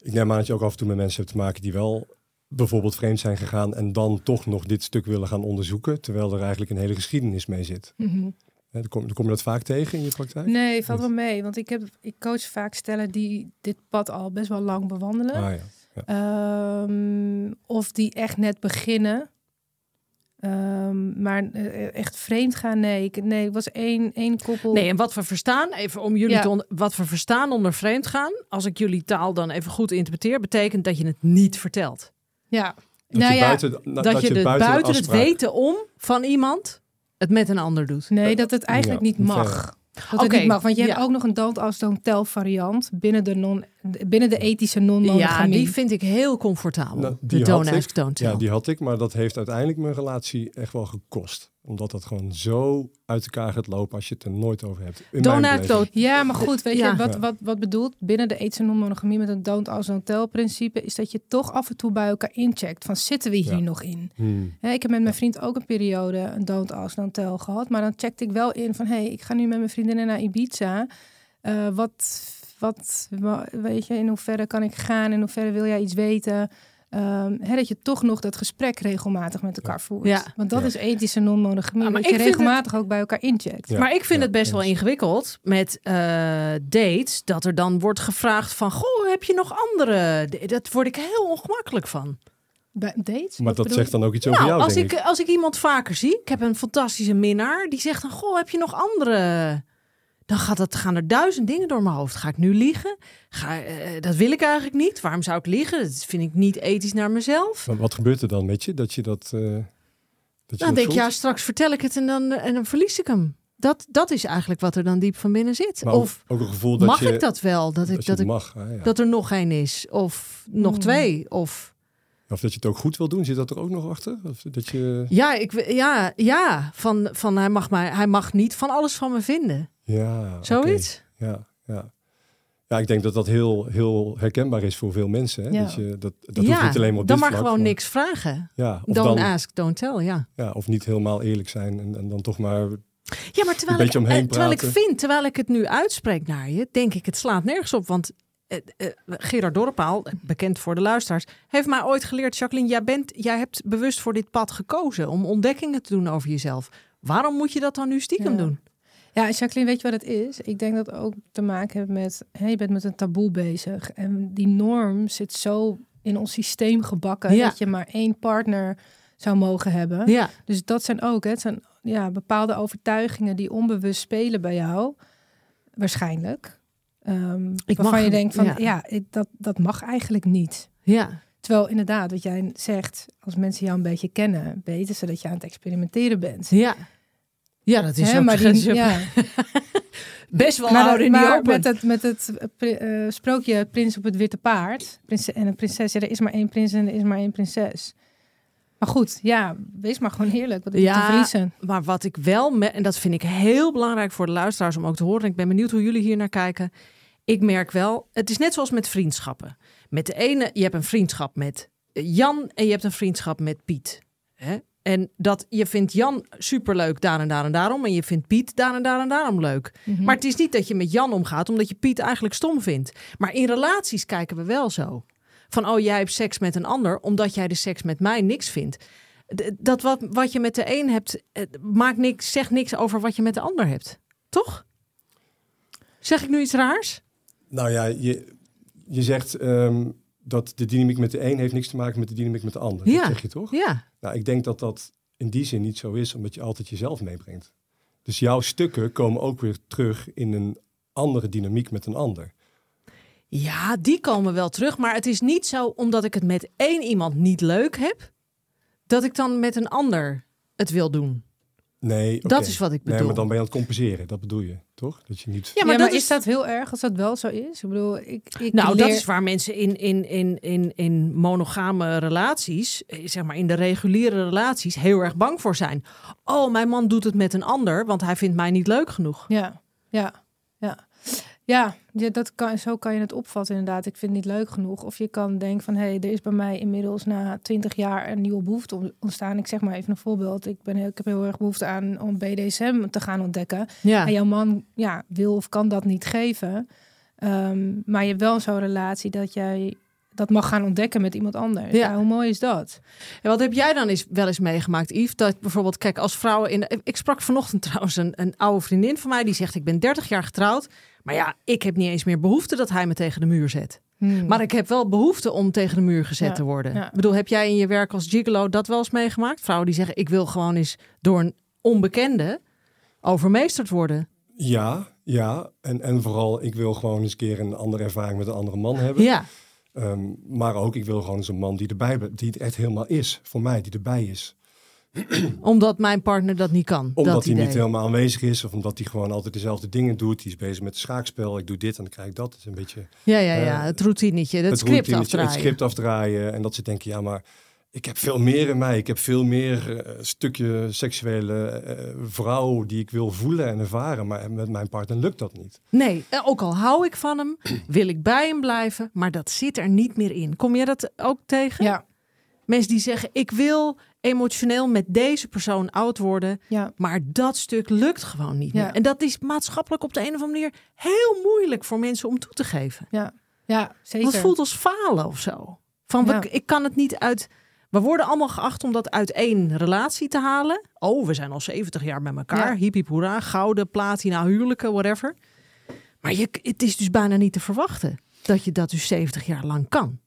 ik neem aan dat je ook af en toe met mensen hebt te maken die wel bijvoorbeeld vreemd zijn gegaan en dan toch nog dit stuk willen gaan onderzoeken, terwijl er eigenlijk een hele geschiedenis mee zit. Mhm. Hè, dan kom, dan kom je dat vaak tegen in je praktijk? Nee, valt wel mee. Want ik, heb, ik coach vaak stellen die dit pad al best wel lang bewandelen. Ah, ja. Ehm, of die echt net beginnen. Ehm, maar eh, echt vreemd gaan, nee. Ik, nee, het was één, één koppel. Nee, en wat we verstaan, even om jullie Ja. te on- wat we verstaan onder vreemd gaan, als ik jullie taal dan even goed interpreteer, betekent dat je het niet vertelt. Ja. Dat nou je ja, buiten, Dat, dat je, je de, buiten, het weten om van iemand het met een ander doet. nee, dat het eigenlijk Ja, niet mag. Dat Oké, niet mag, want je hebt ja. ook nog een don't don't tell variant binnen de, non, binnen de ethische Ja, non-monogamie. die vind ik heel comfortabel. Nou, de die don't had ask, ik. don't tell. Ja, die had ik, maar dat heeft uiteindelijk mijn relatie echt wel gekost. Omdat dat gewoon zo uit elkaar gaat lopen als je het er nooit over hebt. In Ja, maar goed, weet Ja. je, wat, wat, wat bedoelt binnen de ethische non-monogamie met een don't ask, don't tell principe, is dat je toch af en toe bij elkaar incheckt van zitten we hier Ja. nog in? Hmm. Hè, ik heb met mijn vriend ook een periode een don't ask, don't tell gehad. Maar dan checkte ik wel in van... hé, hey, ik ga nu met mijn vriendinnen naar Ibiza. Eh, wat, wat, wa- weet je, in hoeverre kan ik gaan? In hoeverre wil jij iets weten? Ehm, hè, dat je toch nog dat gesprek regelmatig met elkaar voert. Ja. Want dat Ja. is ethische non-monogamie. Ah, maar dat je ik vind regelmatig ook bij elkaar incheckt. Ja, maar ik vind ja, het best wel ingewikkeld met eh, dates. Dat er dan wordt gevraagd van... Goh, heb je nog andere? Dat word ik heel ongemakkelijk van. Bij dates? Maar Wat dat zegt dan ook iets over Nou, jou, als denk ik, ik. als ik iemand vaker zie... Ik heb een fantastische minnaar. Die zegt dan... Goh, heb je nog andere? Dan gaat het, gaan er duizend dingen door mijn hoofd. Ga ik nu liegen? Ga, eh, dat wil ik eigenlijk niet. Waarom zou ik liegen? Dat vind ik niet ethisch naar mezelf. Maar wat gebeurt er dan met je? Dat je dat... eh dat je Dan dat denk ik, voelt? ja, straks vertel ik het en dan, en dan verlies ik hem. Dat, dat is eigenlijk wat er dan diep van binnen zit. Maar ook- of ook, een gevoel dat mag je, ik dat wel? Dat, ik, dat dat, ik, mag. ja. dat er nog één is. Of nog Hmm. twee. Of Of dat je het ook goed wil doen. Zit dat er ook nog achter? Of dat je... ja, ik, ja, ja van, van hij, mag mij, hij mag niet van alles van me vinden. Ja. Zoiets. Ja, ja. Ja, ik denk dat dat heel, heel herkenbaar is voor veel mensen. Hè? Ja. Dat, je, dat, dat hoeft niet alleen maar op dan dit maar vlak, gewoon maar- niks vragen. Ja, of, Don't dan, ask, don't tell, ja. ja, of niet helemaal eerlijk zijn en, en dan toch maar... Ja, maar terwijl, Een ik, beetje omheen eh, terwijl ik praten. vind, terwijl ik het nu uitspreek naar je, denk ik het slaat nergens op. Want eh, eh, Gerard Dorpaal, bekend voor de luisteraars, heeft mij ooit geleerd, Jacqueline, jij, bent, jij hebt bewust voor dit pad gekozen om ontdekkingen te doen over jezelf. Waarom moet je dat dan nu stiekem Ja. doen? Ja, Jacqueline, weet je wat het is? Ik denk dat het ook te maken heeft met... Hè, je bent met een taboe bezig. En die norm zit zo in ons systeem gebakken... Ja. dat je maar één partner zou mogen hebben. Ja, Dus dat zijn ook, hè, het zijn ja, bepaalde overtuigingen die onbewust spelen bij jou. Waarschijnlijk. Ehm Ik waarvan mag je denkt van, ja. ja, ik, dat, dat mag eigenlijk niet. ja. Terwijl inderdaad, wat jij zegt, als mensen jou een beetje kennen, weten ze dat je aan het experimenteren bent. Ja. Ja, dat is Hè, ook maar die, die, ja. best wel maar, houden in die maar open. met het, met het eh, eh, sprookje Prins op het Witte Paard prinses, en een prinses, ja, er is maar één prins en er is maar één prinses. Maar goed, ja, wees maar gewoon heerlijk. Wat Ja. te verliezen? Maar wat ik wel, me- en dat vind ik heel belangrijk voor de luisteraars om ook te horen. en Ik ben benieuwd hoe jullie hier naar kijken. Ik merk wel, het is net zoals met vriendschappen. Met de ene, je hebt een vriendschap met Jan en je hebt een vriendschap met Piet. Hè? En dat je vindt Jan superleuk daar en daar en daarom. En je vindt Piet daar en daar en daarom leuk. Mhm. Maar het is niet dat je met Jan omgaat omdat je Piet eigenlijk stom vindt. Maar in relaties kijken we wel zo. Van, oh, jij hebt seks met een ander omdat jij de seks met mij niks vindt. Dat wat, wat je met de een hebt, eh, maakt niks, zegt niks over wat je met de ander hebt. Toch? Zeg ik nu iets raars? Nou ja, je, je zegt ehm, dat de dynamiek met de een heeft niks te maken met de dynamiek met de ander. Ja. Dat zeg je toch? Ja. Nou, ik denk dat dat in die zin niet zo is, omdat je altijd jezelf meebrengt. Dus jouw stukken komen ook weer terug in een andere dynamiek met een ander. Ja, die komen wel terug. Maar het is niet zo omdat ik het met één iemand niet leuk heb, dat ik dan met een ander het wil doen. Nee, Dat oké. is wat ik Nee, bedoel. maar dan ben je aan het compenseren. Dat bedoel je, toch? Dat je niet... Ja, Ja, maar maar, dat is... is- dat heel erg als dat wel zo is? Ik bedoel, ik, ik Nou, leer... dat is waar mensen in, in, in, in, in monogame relaties, eh, zeg maar in de reguliere relaties, heel erg bang voor zijn. Oh, mijn man doet het met een ander, want hij vindt mij niet leuk genoeg. Ja, ja, ja. Ja, ja dat kan, zo kan je het opvatten inderdaad. Ik vind het niet leuk genoeg. Of je kan denken van, hé, hey, er is bij mij inmiddels na twintig jaar een nieuwe behoefte on- ontstaan. Ik zeg maar even een voorbeeld. Ik, ben, heel- ik heb heel erg behoefte aan om BDSM te gaan ontdekken. Ja, En jouw man ja, wil of kan dat niet geven. Ehm, maar je hebt wel zo'n relatie dat jij dat mag gaan ontdekken met iemand anders. Ja. Ja. hoe mooi is dat? En wat heb jij dan eens, wel eens meegemaakt, Yves? Dat bijvoorbeeld, kijk, als vrouwen in. de- ik sprak vanochtend trouwens een, een oude vriendin van mij die zegt: Ik ben 30 jaar getrouwd. Maar ja, ik heb niet eens meer behoefte dat hij me tegen de muur zet. Hmm. Maar ik heb wel behoefte om tegen de muur gezet Ja, te worden. ja. Ik bedoel, heb jij in je werk als gigolo dat wel eens meegemaakt? Vrouwen die zeggen: Ik wil gewoon eens door een onbekende overmeesterd worden. Ja, ja. En, en vooral, ik wil gewoon eens een keer een andere ervaring met een andere man hebben. Ja, Ehm, maar ook, ik wil gewoon een man die erbij die het echt helemaal is. Voor mij, die erbij is. omdat mijn partner dat niet kan. Omdat dat hij idee. niet helemaal aanwezig is. Of omdat hij gewoon altijd dezelfde dingen doet. Die is bezig met het schaakspel. Ik doe dit en dan krijg ik dat. Het is een beetje Ja, ja, ja. Het routinetje, het, script afdraaien. Het script afdraaien. En dat ze denken, ja, maar ik heb veel meer in mij. Ik heb veel meer eh, stukje seksuele eh, vrouw die ik wil voelen en ervaren. Maar met mijn partner lukt dat niet. Nee, eh, ook al hou ik van hem, wil ik bij hem blijven, maar dat zit er niet meer in. Kom jij dat ook tegen? Ja, Mensen die zeggen, ik wil emotioneel met deze persoon oud worden, ja, maar dat stuk lukt gewoon niet Ja. meer. En dat is maatschappelijk op de een of andere manier heel moeilijk voor mensen om toe te geven. ja, ja, zeker. Dat voelt als falen of zo. Van, Ja. ik kan het niet uit... We worden allemaal geacht om dat uit één relatie te halen. Oh, we zijn al 70 jaar met elkaar. Ja. Hiep, hoera. Gouden, platina, huwelijken, whatever. Maar je, het is dus bijna niet te verwachten dat je dat dus 70 jaar lang kan.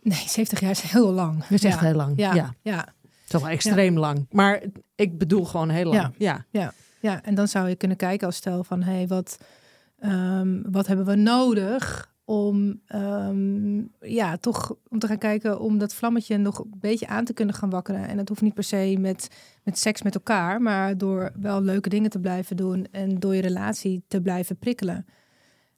Nee, 70 jaar is heel lang. Dat is echt heel lang. Ja, Ja, ja, Het is wel extreem lang. Maar ik bedoel gewoon heel lang. Ja. Ja. ja. En dan zou je kunnen kijken als stel van, hé, hey, wat, ehm, wat hebben we nodig om, ehm, ja, toch om te gaan kijken om dat vlammetje nog een beetje aan te kunnen gaan wakkeren. En dat hoeft niet per se met, met seks met elkaar, maar door wel leuke dingen te blijven doen en door je relatie te blijven prikkelen.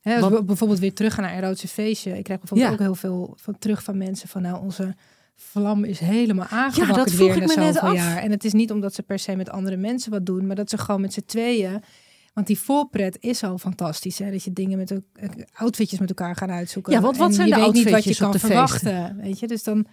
Hè, Want- bijvoorbeeld weer terug gaan naar een erotische feestje. Ik krijg bijvoorbeeld Ja. ook heel veel van, terug van mensen van nou onze vlam is helemaal aangewakkerd dat vroeg weer ik me net af. jaar. En het is niet omdat ze per se met andere mensen wat doen, maar dat ze gewoon met z'n tweeën. Want die voorpret is al fantastisch. Hè? Dat je dingen met ook outfitjes met elkaar gaan uitzoeken. Ja, want wat En zijn je de weet niet wat je kan de verwachten. Weet je, dus dan.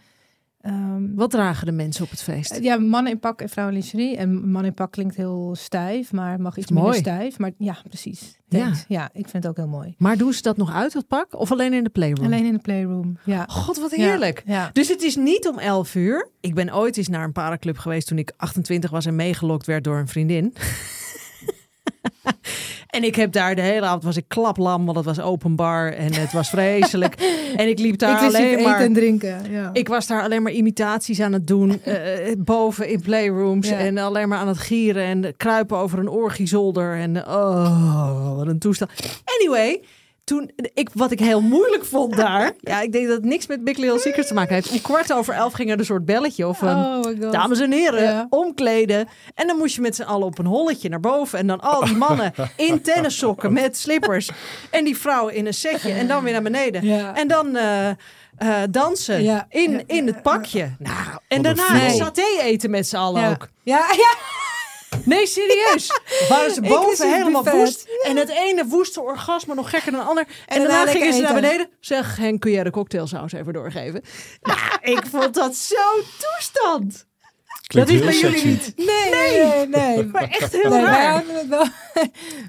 ehm, Wat dragen de mensen op het feest? ja, mannen in pak en vrouwen in lingerie. En man in pak klinkt heel stijf, maar mag iets minder stijf. Maar ja, precies. Ja. Ja. ik vind het ook heel mooi. Maar doen ze dat nog uit, het pak? Of alleen in de playroom? Alleen in de playroom. Ja. God, wat Ja, heerlijk. Ja. Dus het is niet om 11 uur. Ik ben ooit eens naar een paraclub geweest toen ik 28 was en meegelokt werd door een vriendin. en ik heb daar de hele avond was ik klaplam, want het was openbaar en het was vreselijk. en ik liep daar Inclusief alleen eten maar. en drinken. Ja. Ik was daar alleen maar imitaties aan het doen. eh, boven in playrooms. Ja. En alleen maar aan het gieren. En kruipen over een orgiezolder. En oh, wat een toestand. Anyway, toen, ik, wat ik heel moeilijk vond daar. ja, ik denk dat het niks met Big Little Secrets te maken heeft. Om kwart over elf ging er een soort belletje. Of een, oh my god. Dames en heren, Ja. omkleden. En dan moest je met z'n allen op een holletje naar boven. En dan al die mannen in tennissokken met slippers. En die vrouwen in een setje. En dan weer naar beneden. Ja. En dan eh, eh, dansen Ja. in, Ja. in het pakje. Nou, en daarna saté eten met z'n allen ja. ook. Ja, ja. Nee, serieus. Waren ze boven helemaal woest. En het ene woeste orgasme nog gekker dan het ander. En, daarna gingen ze naar beneden. Zeg, Henk, kun jij de cocktailsaus even doorgeven? Nou, ik vond dat zo'n toestand. Klinkt dat is bij jullie niet. Nee, nee, nee. Maar echt heel Nee, raar. wel.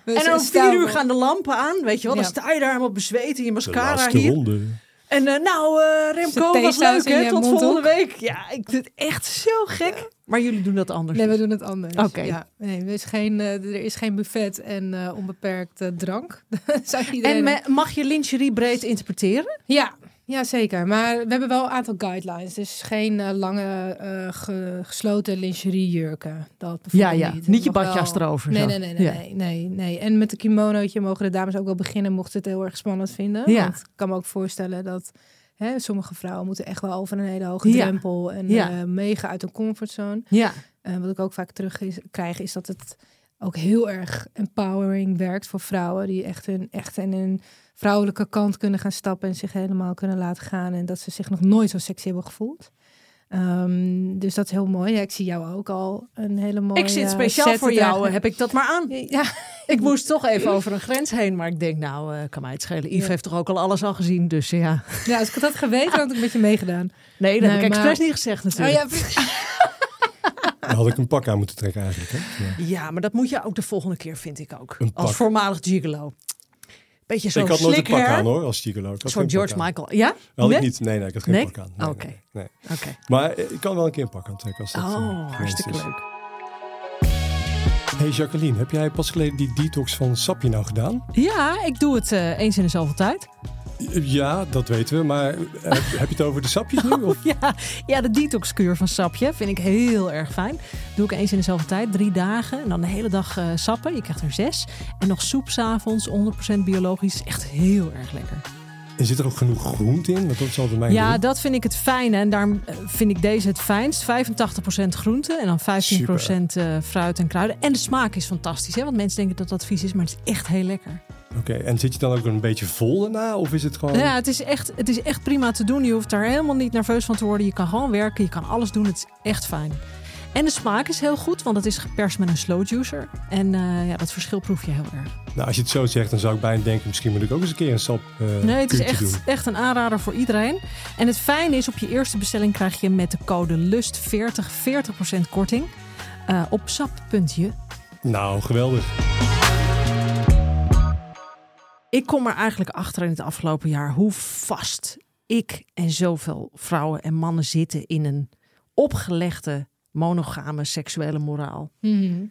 En om vier uur gaan de lampen aan, weet je wel. Dan Ja. sta je daar helemaal bezweet in je mascara hier. ronde. En eh, nou, eh, Remco, was leuk in hè, tot volgende week. Ja, ik vind het echt zo gek. Maar jullie doen dat anders. Nee, we doen het anders. Oké. Ja, nee, er, is geen, eh, er is geen buffet en eh, onbeperkt drank. Zou iedereen... en me- mag je lingerie breed interpreteren? Ja, ja, zeker. Maar we hebben wel een aantal guidelines. Dus geen eh, lange eh, ge- gesloten lingeriejurken. Dat Ja, ja. niet. Niet je badjas wel- erover, Nee, zo. nee, nee, nee, Ja. nee, nee, nee. En met een kimonootje mogen de dames ook wel beginnen, mochten ze het heel erg spannend vinden. Ja. Want ik kan me ook voorstellen dat Hè, sommige vrouwen moeten echt wel over een hele hoge Ja. drempel en Ja. eh, mega uit hun comfortzone. Ja. En wat ik ook vaak terug is, krijg, is dat het ook heel erg empowering werkt voor vrouwen die echt, hun, echt in hun vrouwelijke kant kunnen gaan stappen en zich helemaal kunnen laten gaan. En dat ze zich nog nooit zo sexy hebben gevoeld. Ehm, dus dat is heel mooi. Ja, ik zie jou ook al een hele mooie. Ik zit speciaal set voor jou, dragen. heb ik dat maar aan. Ja, Ik moest toch even over een grens heen, maar ik denk, nou, eh, kan mij het schelen. Yves Ja. heeft toch ook al alles al gezien, dus ja. ja, als ik had geweten, dan had ik een beetje meegedaan. Nee, dat Nee, heb ik maar- expres niet gezegd Oh natuurlijk. ja, Dan had ik een pak aan moeten trekken eigenlijk. Hè? Ja. ja. maar dat moet je ook de volgende keer, vind ik ook. Een Als voormalig gigolo. Beetje zo'n ik had nooit een pak aan hoor, als gigolo. Ik had Een soort George aan. Michael. Ja? Had Nee? ik niet. Nee, nee, ik had geen Nee? pak aan. Nee, Oké. nee. Maar eh, ik kan wel een keer een pak aantrekken als dat eh, Oh, gewenst hartstikke is. leuk. Hey Jacqueline, heb jij pas geleden die detox van Sapje nou gedaan? Ja, ik doe het eh, eens in de zoveel tijd. Ja, dat weten we. Maar eh, heb, je het over de sapjes nu? Of? Ja, ja de detoxkuur van sapje vind ik heel erg fijn. Doe ik eens in de zoveel tijd, drie dagen. En dan de hele dag eh, sappen. Je krijgt er zes. En nog soep s'avonds, 100% biologisch. Echt heel erg lekker. En zit er ook genoeg groente in? Want dat is altijd mijn Ja, dat vind ik het fijne. En daarom eh, vind ik deze het fijnst. 85% groente en dan 15% eh, fruit en kruiden. En de smaak is fantastisch. Hè? Want mensen denken dat dat vies is, maar het is echt heel lekker. Oké, en zit je dan ook een beetje vol daarna? Of is het gewoon... Ja, het is, echt, het is echt prima te doen. Je hoeft daar helemaal niet nerveus van te worden. Je kan gewoon werken, je kan alles doen. Het is echt fijn. En de smaak is heel goed, want het is geperst met een slow juicer. En eh, ja, dat verschil proef je heel erg. Nou, als je het zo zegt, dan zou ik bijna denken... misschien moet ik ook eens een keer een sap eh Nee, het is echt, doen. echt een aanrader voor iedereen. En het fijne is, op je eerste bestelling krijg je met de code LUST40 40% korting eh, op sap.je. Nou, geweldig. Ik kom er eigenlijk achter in het afgelopen jaar hoe vast ik en zoveel vrouwen en mannen zitten in een opgelegde monogame seksuele moraal. Mhm.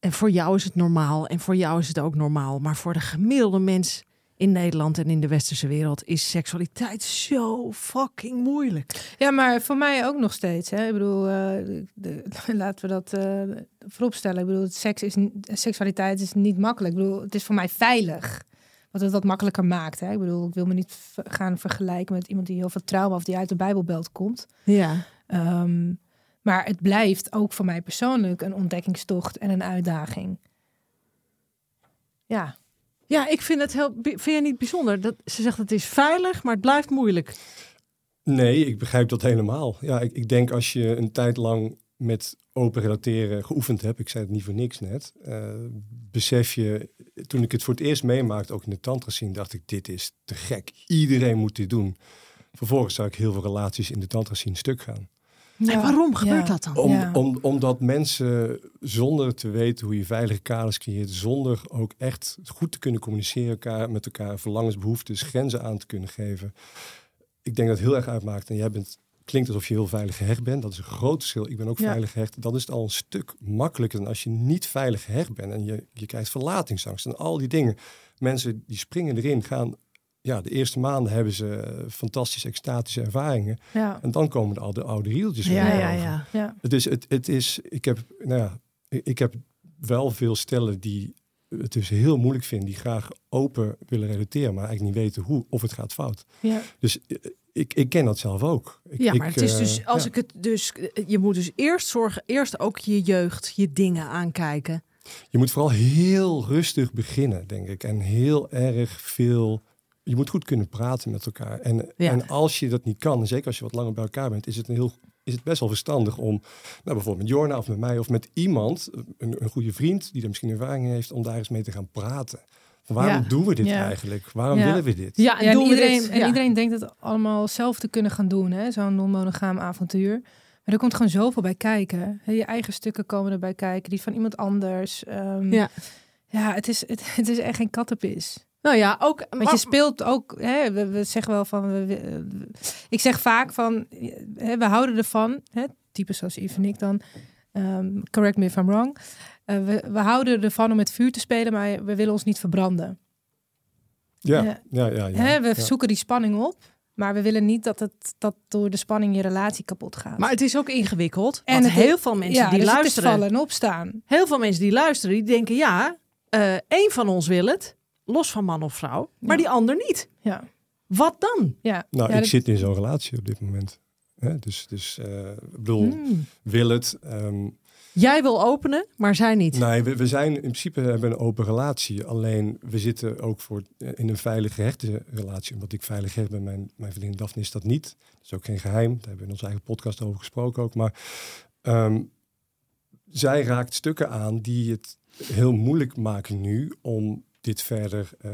En voor jou is het normaal en voor jou is het ook normaal. Maar voor de gemiddelde mens in Nederland en in de westerse wereld is seksualiteit zo fucking moeilijk. Ja, maar voor mij ook nog steeds. Hè. Ik bedoel, eh, de, laten we dat eh vooropstellen. Ik bedoel, seks is, seksualiteit is niet makkelijk. Ik bedoel, het is voor mij veilig. Wat het wat makkelijker maakt. Hè. Ik bedoel, ik wil me niet gaan vergelijken met iemand die heel veel trauma of die uit de Bijbelbelt komt. Ja. Ehm, maar het blijft ook voor mij persoonlijk een ontdekkingstocht en een uitdaging. Ja, Ja, ik vind het heel. Vind je niet bijzonder? Dat, ze zegt het is veilig, maar het blijft moeilijk. Nee, ik begrijp dat helemaal. Ja, ik, ik denk als je een tijd lang met open relateren geoefend hebt, ik zei het niet voor niks net, eh, besef je, toen ik het voor het eerst meemaakte, ook in de tantra scene, dacht ik, dit is te gek. Iedereen moet dit doen. Vervolgens zag ik heel veel relaties in de tantra scene stuk gaan. En waarom gebeurt ja. dat dan? Om, Ja. om, omdat mensen zonder te weten hoe je veilige kaders creëert, zonder ook echt goed te kunnen communiceren elkaar, met elkaar, verlangens, behoeftes, grenzen aan te kunnen geven. Ik denk dat het heel erg uitmaakt. En jij bent, klinkt alsof je heel veilig gehecht bent. Dat is een groot verschil. Ik ben ook Ja. veilig gehecht. Dan is het al een stuk makkelijker dan als je niet veilig gehecht bent. En je, je krijgt verlatingsangst en al die dingen. Mensen die springen erin, gaan... Ja, de eerste maanden hebben ze eh, fantastische extatische ervaringen. ja, En dan komen de oude, oude rieltjes Ja, weer ja, ja. ja. Het is, het, het is, ik heb, nou ja, ik heb wel veel stellen die het dus heel moeilijk vinden, die graag open willen relateren, maar eigenlijk niet weten hoe of het gaat fout. ja. Dus eh, ik, ik ken dat zelf ook. Ik, Ja, ik, maar het is eh, dus, als ja. ik het dus, je moet dus eerst zorgen, eerst ook je jeugd, je dingen aankijken. Je moet vooral heel rustig beginnen, denk ik. En heel erg veel. Je moet goed kunnen praten met elkaar. En, Ja. en als je dat niet kan, en zeker als je wat langer bij elkaar bent, is het, een heel, is het best wel verstandig om, nou, bijvoorbeeld met Jorna of met mij of met iemand, een, een goede vriend die er misschien ervaring in heeft, om daar eens mee te gaan praten. Waarom Ja. doen we dit Ja. eigenlijk? Waarom Ja. willen we dit? Ja, Ja, en, iedereen, dit? en Ja. iedereen denkt het allemaal zelf te kunnen gaan doen, hè? zo'n non-monogaam avontuur. Maar er komt gewoon zoveel bij kijken. Hè, Je eigen stukken komen erbij kijken, die van iemand anders. Ehm, Ja. ja, het is, het, het is echt geen kattenpis. Nou ja, ook. Want maar- je speelt ook, hè, we, we zeggen wel van, we, we- ik zeg vaak van, hè, we houden ervan, hè, types zoals Yves en ik dan, ehm, correct me if I'm wrong, Eh, we, we houden ervan om met vuur te spelen, maar we willen ons niet verbranden. Ja, Ja. ja, ja. ja, Hè, we ja. zoeken die spanning op, maar we willen niet dat, het, dat door de spanning je relatie kapot gaat. Maar het is ook ingewikkeld. En het- heel veel mensen ja, die dus luisteren. het is vallen en opstaan. Heel veel mensen die luisteren, die denken ja, eh één van ons wil het, los van man of vrouw, maar Ja. die ander niet. Ja. Wat dan? Ja. Nou, Ja, ik dat- zit in zo'n relatie op dit moment. Hè, dus, dus eh, ik bedoel, Hmm. wil het. ehm, Jij wil openen, maar zij niet. Nee, we, we zijn in principe hebben een open relatie. Alleen we zitten ook voor, eh, in een veilige gehechte relatie. Omdat ik veilig hecht ben, mijn, mijn vriendin Daphne is dat niet. Dat is ook geen geheim. Daar hebben we in onze eigen podcast over gesproken ook. Maar ehm, zij raakt stukken aan die het heel moeilijk maken nu om dit verder, eh,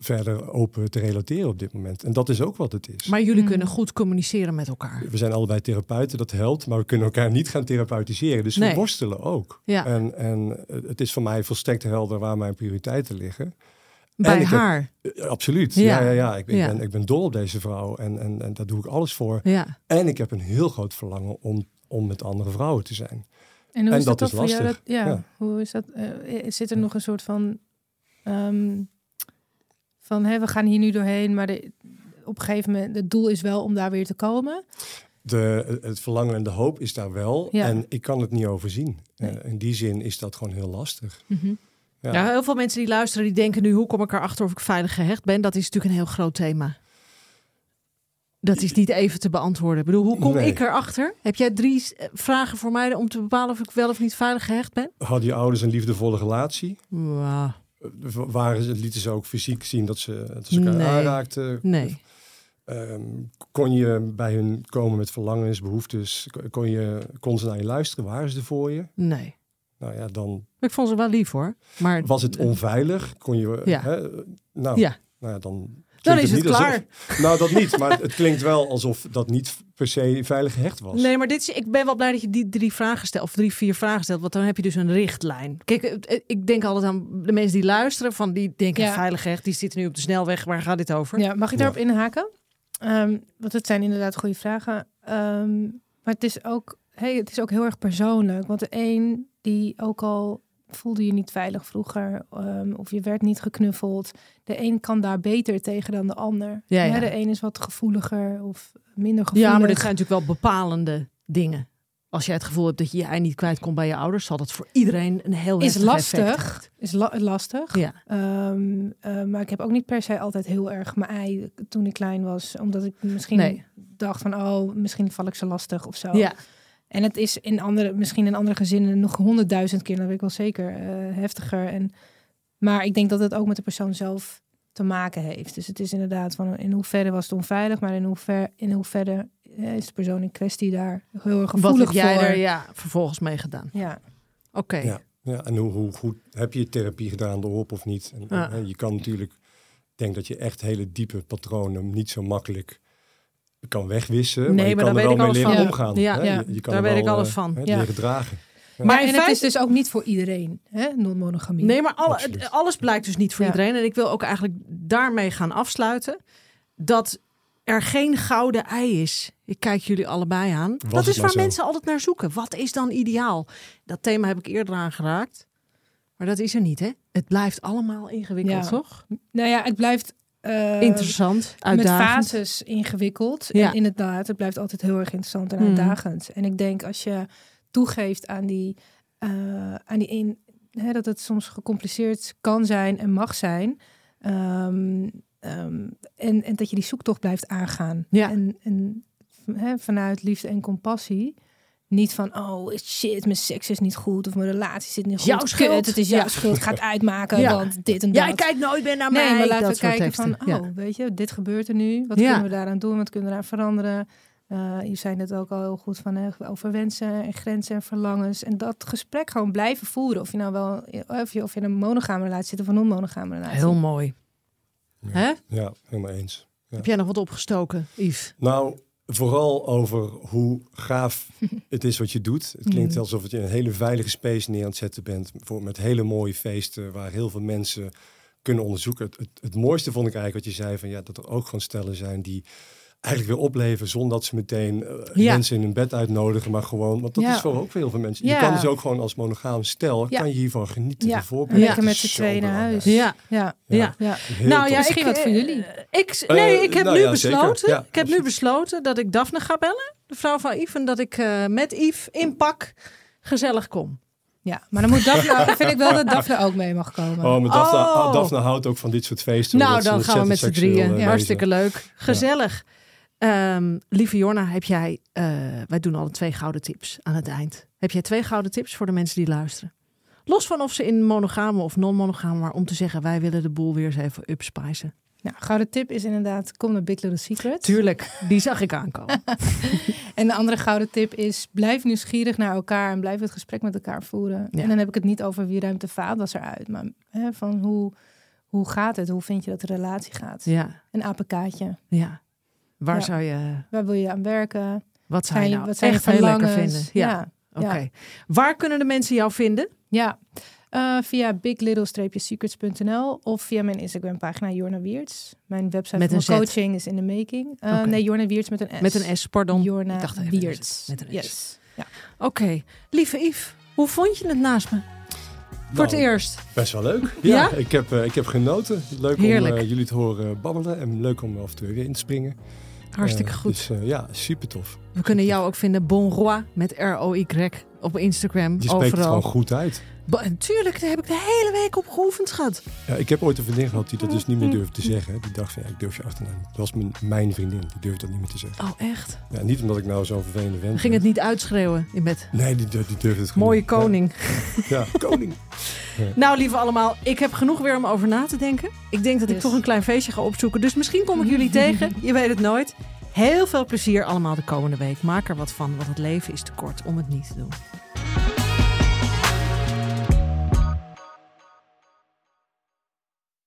verder open te relateren op dit moment. En dat is ook wat het is. Maar jullie Hmm. kunnen goed communiceren met elkaar. We zijn allebei therapeuten, dat helpt, maar we kunnen elkaar niet gaan therapeutiseren. Dus Nee. we worstelen ook. Ja. En, en het is voor mij volstrekt helder waar mijn prioriteiten liggen. Bij heb- haar. Eh, absoluut. Ja. Ja, ja, ja. Ik, ik Ja. Ben, ik ben dol op deze vrouw en, en, en daar doe ik alles voor. Ja. En ik heb een heel groot verlangen om, om met andere vrouwen te zijn. En hoe En is dat, is voor jou? lastig. Dat, ja, Ja. hoe is dat? eh, zit er nog een soort van ehm, van hé, we gaan hier nu doorheen, maar de, op een gegeven moment het doel is wel om daar weer te komen. De, het verlangen en de hoop is daar wel. Ja. En ik kan het niet overzien. Eh, in die zin is dat gewoon heel lastig. Mhm. Ja. Ja, heel veel mensen die luisteren, die denken nu, hoe kom ik erachter of ik veilig gehecht ben? Dat is natuurlijk een heel groot thema. Dat is niet even te beantwoorden. Ik bedoel, hoe kom Nee. ik erachter? Heb jij drie eh, vragen voor mij om te bepalen of ik wel of niet veilig gehecht ben? Hadden je ouders een liefdevolle relatie? Wauw, Waren ze, lieten ze ook fysiek zien dat ze, dat ze elkaar Nee. aanraakten? nee. Ehm, kon je bij hun komen met verlangens, behoeftes? Kon, je, kon ze naar je luisteren? Waren ze er voor je? Nee. Nou ja, dan Ik vond ze wel lief hoor. Maar was het onveilig. Kon je, Ja. hè, nou, Ja. nou ja, dan, Dan is het niet alsof- klaar. nou, dat niet. Maar het klinkt wel alsof dat niet per se veilig gehecht was. Nee, maar dit is, ik ben wel blij dat je die drie vragen stelt, of drie, vier vragen stelt, want dan heb je dus een richtlijn. Kijk, ik denk altijd aan de mensen die luisteren, van die denken Ja. veilig gehecht, die zitten nu op de snelweg, waar gaat dit over? Ja, mag ik daarop inhaken? Ehm, want het zijn inderdaad goede vragen. Ehm, maar het is, ook, hey, het is ook heel erg persoonlijk. Want de een die ook al voelde je niet veilig vroeger, ehm, of je werd niet geknuffeld. De een kan daar beter tegen dan de ander. Ja, De een is wat gevoeliger of minder gevoelig. Ja, maar dit zijn natuurlijk wel bepalende dingen. Als jij het gevoel hebt dat je je ei niet kwijt komt bij je ouders, zal dat voor iedereen een heel Is lastig. is la- lastig. Ja, Ehm, eh, maar ik heb ook niet per se altijd heel erg mijn ei toen ik klein was. Omdat ik misschien Nee. dacht van, oh, misschien val ik zo lastig of zo. ja. En het is in andere, misschien in andere gezinnen nog honderdduizend keer, dat weet ik wel zeker, eh, heftiger. En, maar ik denk dat het ook met de persoon zelf te maken heeft. Dus het is inderdaad van in hoeverre was het onveilig, maar in hoeverre, in hoeverre eh, is de persoon in kwestie daar heel erg Wat gevoelig heb jij voor. er ja, vervolgens mee gedaan? Ja. Oké. Ja, ja, en hoe, hoe goed heb je therapie gedaan erop of niet? En, Ja. en je kan natuurlijk, ik denk dat je echt hele diepe patronen niet zo makkelijk kan wegwissen. Nee, maar je maar kan daar er weet wel ik mee alles leren van. omgaan. Ja, ja, Je, je kan daar weet ik alles eh, van. hè, Ja. leren dragen. Maar Maar in en het feite- is dus ook niet voor iedereen, hè? non-monogamie. Nee, maar alle, Absoluut. alles blijkt dus niet voor Ja. iedereen. En ik wil ook eigenlijk daarmee gaan afsluiten. Dat er geen gouden ei is. Ik kijk jullie allebei aan. dat is waar zo. mensen altijd naar zoeken. Wat is dan ideaal? Dat thema heb ik eerder aangeraakt. Maar dat is er niet, hè? Het blijft allemaal ingewikkeld, Ja. toch? Nou ja, het blijft eh, Interessant, met uitdagend. fases ingewikkeld. Ja. En inderdaad, het blijft altijd heel erg interessant en Mhm. uitdagend. En ik denk als je toegeeft aan die, eh, aan die in, hè, dat het soms gecompliceerd kan zijn en mag zijn. ehm, ehm, en, en dat je die zoektocht blijft aangaan. Ja. En, en hè, vanuit liefde en compassie. Niet van, oh shit, mijn seks is niet goed of mijn relatie zit niet goed. Jouw Kut, schuld. het is jouw Ja. schuld, ga het uitmaken, Ja. want dit en dat. Jij kijkt nooit meer naar mij. Nee, maar laten dat we kijken teksten. van, oh, Ja. weet je, dit gebeurt er nu. Wat Ja. kunnen we daaraan doen? Wat kunnen we eraan veranderen? Eh, je zei het ook al heel goed van hè, over wensen en grenzen en verlangens. En dat gesprek gewoon blijven voeren. Of je nou wel, of je, of je in een monogame relatie zit of een non-monogame relatie. Heel mooi. Ja. Hè? Ja, helemaal eens. Heb jij nog wat opgestoken, Yves? Nou, vooral over hoe gaaf het is wat je doet. Het klinkt Mm. alsof je een hele veilige space neer aan het zetten bent. Voor, met hele mooie feesten waar heel veel mensen kunnen onderzoeken. Het, het, het mooiste vond ik eigenlijk wat je zei van ja, dat er ook gewoon stellen zijn die eigenlijk weer opleven zonder dat ze meteen eh, Ja. mensen in hun bed uitnodigen, maar gewoon, want dat Ja. is voor ook veel mensen. Ja. Je kan dus ook gewoon als monogaam stel, Ja. kan je hiervan genieten. Ja. En lekker met z'n tweeën naar huis. Ja. Ja, Ja. nou tof. ja, Misschien ik, wat voor eh, jullie. Ik, nee, Eh, ik heb nou nu besloten. Ja, ik heb nu besloten dat ik Daphne ga bellen, de vrouw van Yves, en dat ik eh, met Yves in pak gezellig kom. Ja, maar dan moet Daphne, dan vind ik wel dat Daphne ook mee mag komen. Oh, maar Daphne, Oh. Daphne houdt ook van dit soort feesten. Nou, dan gaan we met z'n drieën. Hartstikke leuk. Gezellig. Ehm, lieve Jorna, heb jij... eh, wij doen alle twee gouden tips aan het eind. Heb jij twee gouden tips voor de mensen die luisteren? Los van of ze in monogame of non-monogame... maar om te zeggen, wij willen de boel weer eens even upspicen. Nou, gouden tip is inderdaad, kom naar Big Little Secret. Tuurlijk, die zag ik aankomen. En de andere gouden tip is, blijf nieuwsgierig naar elkaar en blijf het gesprek met elkaar voeren. Ja. En dan heb ik het niet over wie ruimt de vaatwas eruit, maar hè, van hoe, hoe gaat het? Hoe vind je dat de relatie gaat? Ja, Een apenkaartje. ja. Waar Ja. zou je... Waar wil je aan werken? Wat zou Zijn je nou wat zijn je echt heel lekker vinden? Ja, ja. oké. ja. Waar kunnen de mensen jou vinden? Ja, Eh, via biglittle-secrets.nl of via mijn Instagram pagina Jorna Wiertz. Mijn website Met voor coaching is in de making. Eh. Nee, Jorna Wiertz met een S. Met een S, pardon. Jorna Ik dacht even een Wiertz. S. Met een S. Yes. Oké. Lieve Yves, hoe vond je het naast me? Voor het Nou, eerst. Best wel leuk. Ja? Ja, Ik, heb, eh, ik heb genoten. Leuk Heerlijk. om jullie te horen babbelen. En leuk om af en toe weer in te springen. Hartstikke Eh, goed. Dus eh, ja, super tof. We kunnen jou ook vinden, Bonroi, met R-O-Y op Instagram. Je spreekt het gewoon goed uit. Ba- Tuurlijk, daar heb ik de hele week op geoefend, schat. Ja, ik heb ooit een vriendin gehad die dat dus niet meer durfde te zeggen. Die dacht van, ja, ik durf je achternaam. Dat was mijn, mijn vriendin. Die durfde dat niet meer te zeggen. Oh, echt? Ja, niet omdat ik nou zo'n vervelende vent Ging het niet uitschreeuwen in bed? Nee, die, die durfde het gewoon Mooie koning. Ja, ja, koning. Nou, lieve allemaal, ik heb genoeg weer om over na te denken. Ik denk dat ik toch een klein feestje ga opzoeken. Dus misschien kom ik jullie tegen. Je weet het nooit. Heel veel plezier allemaal de komende week. Maak er wat van, want het leven is te kort om het niet te doen.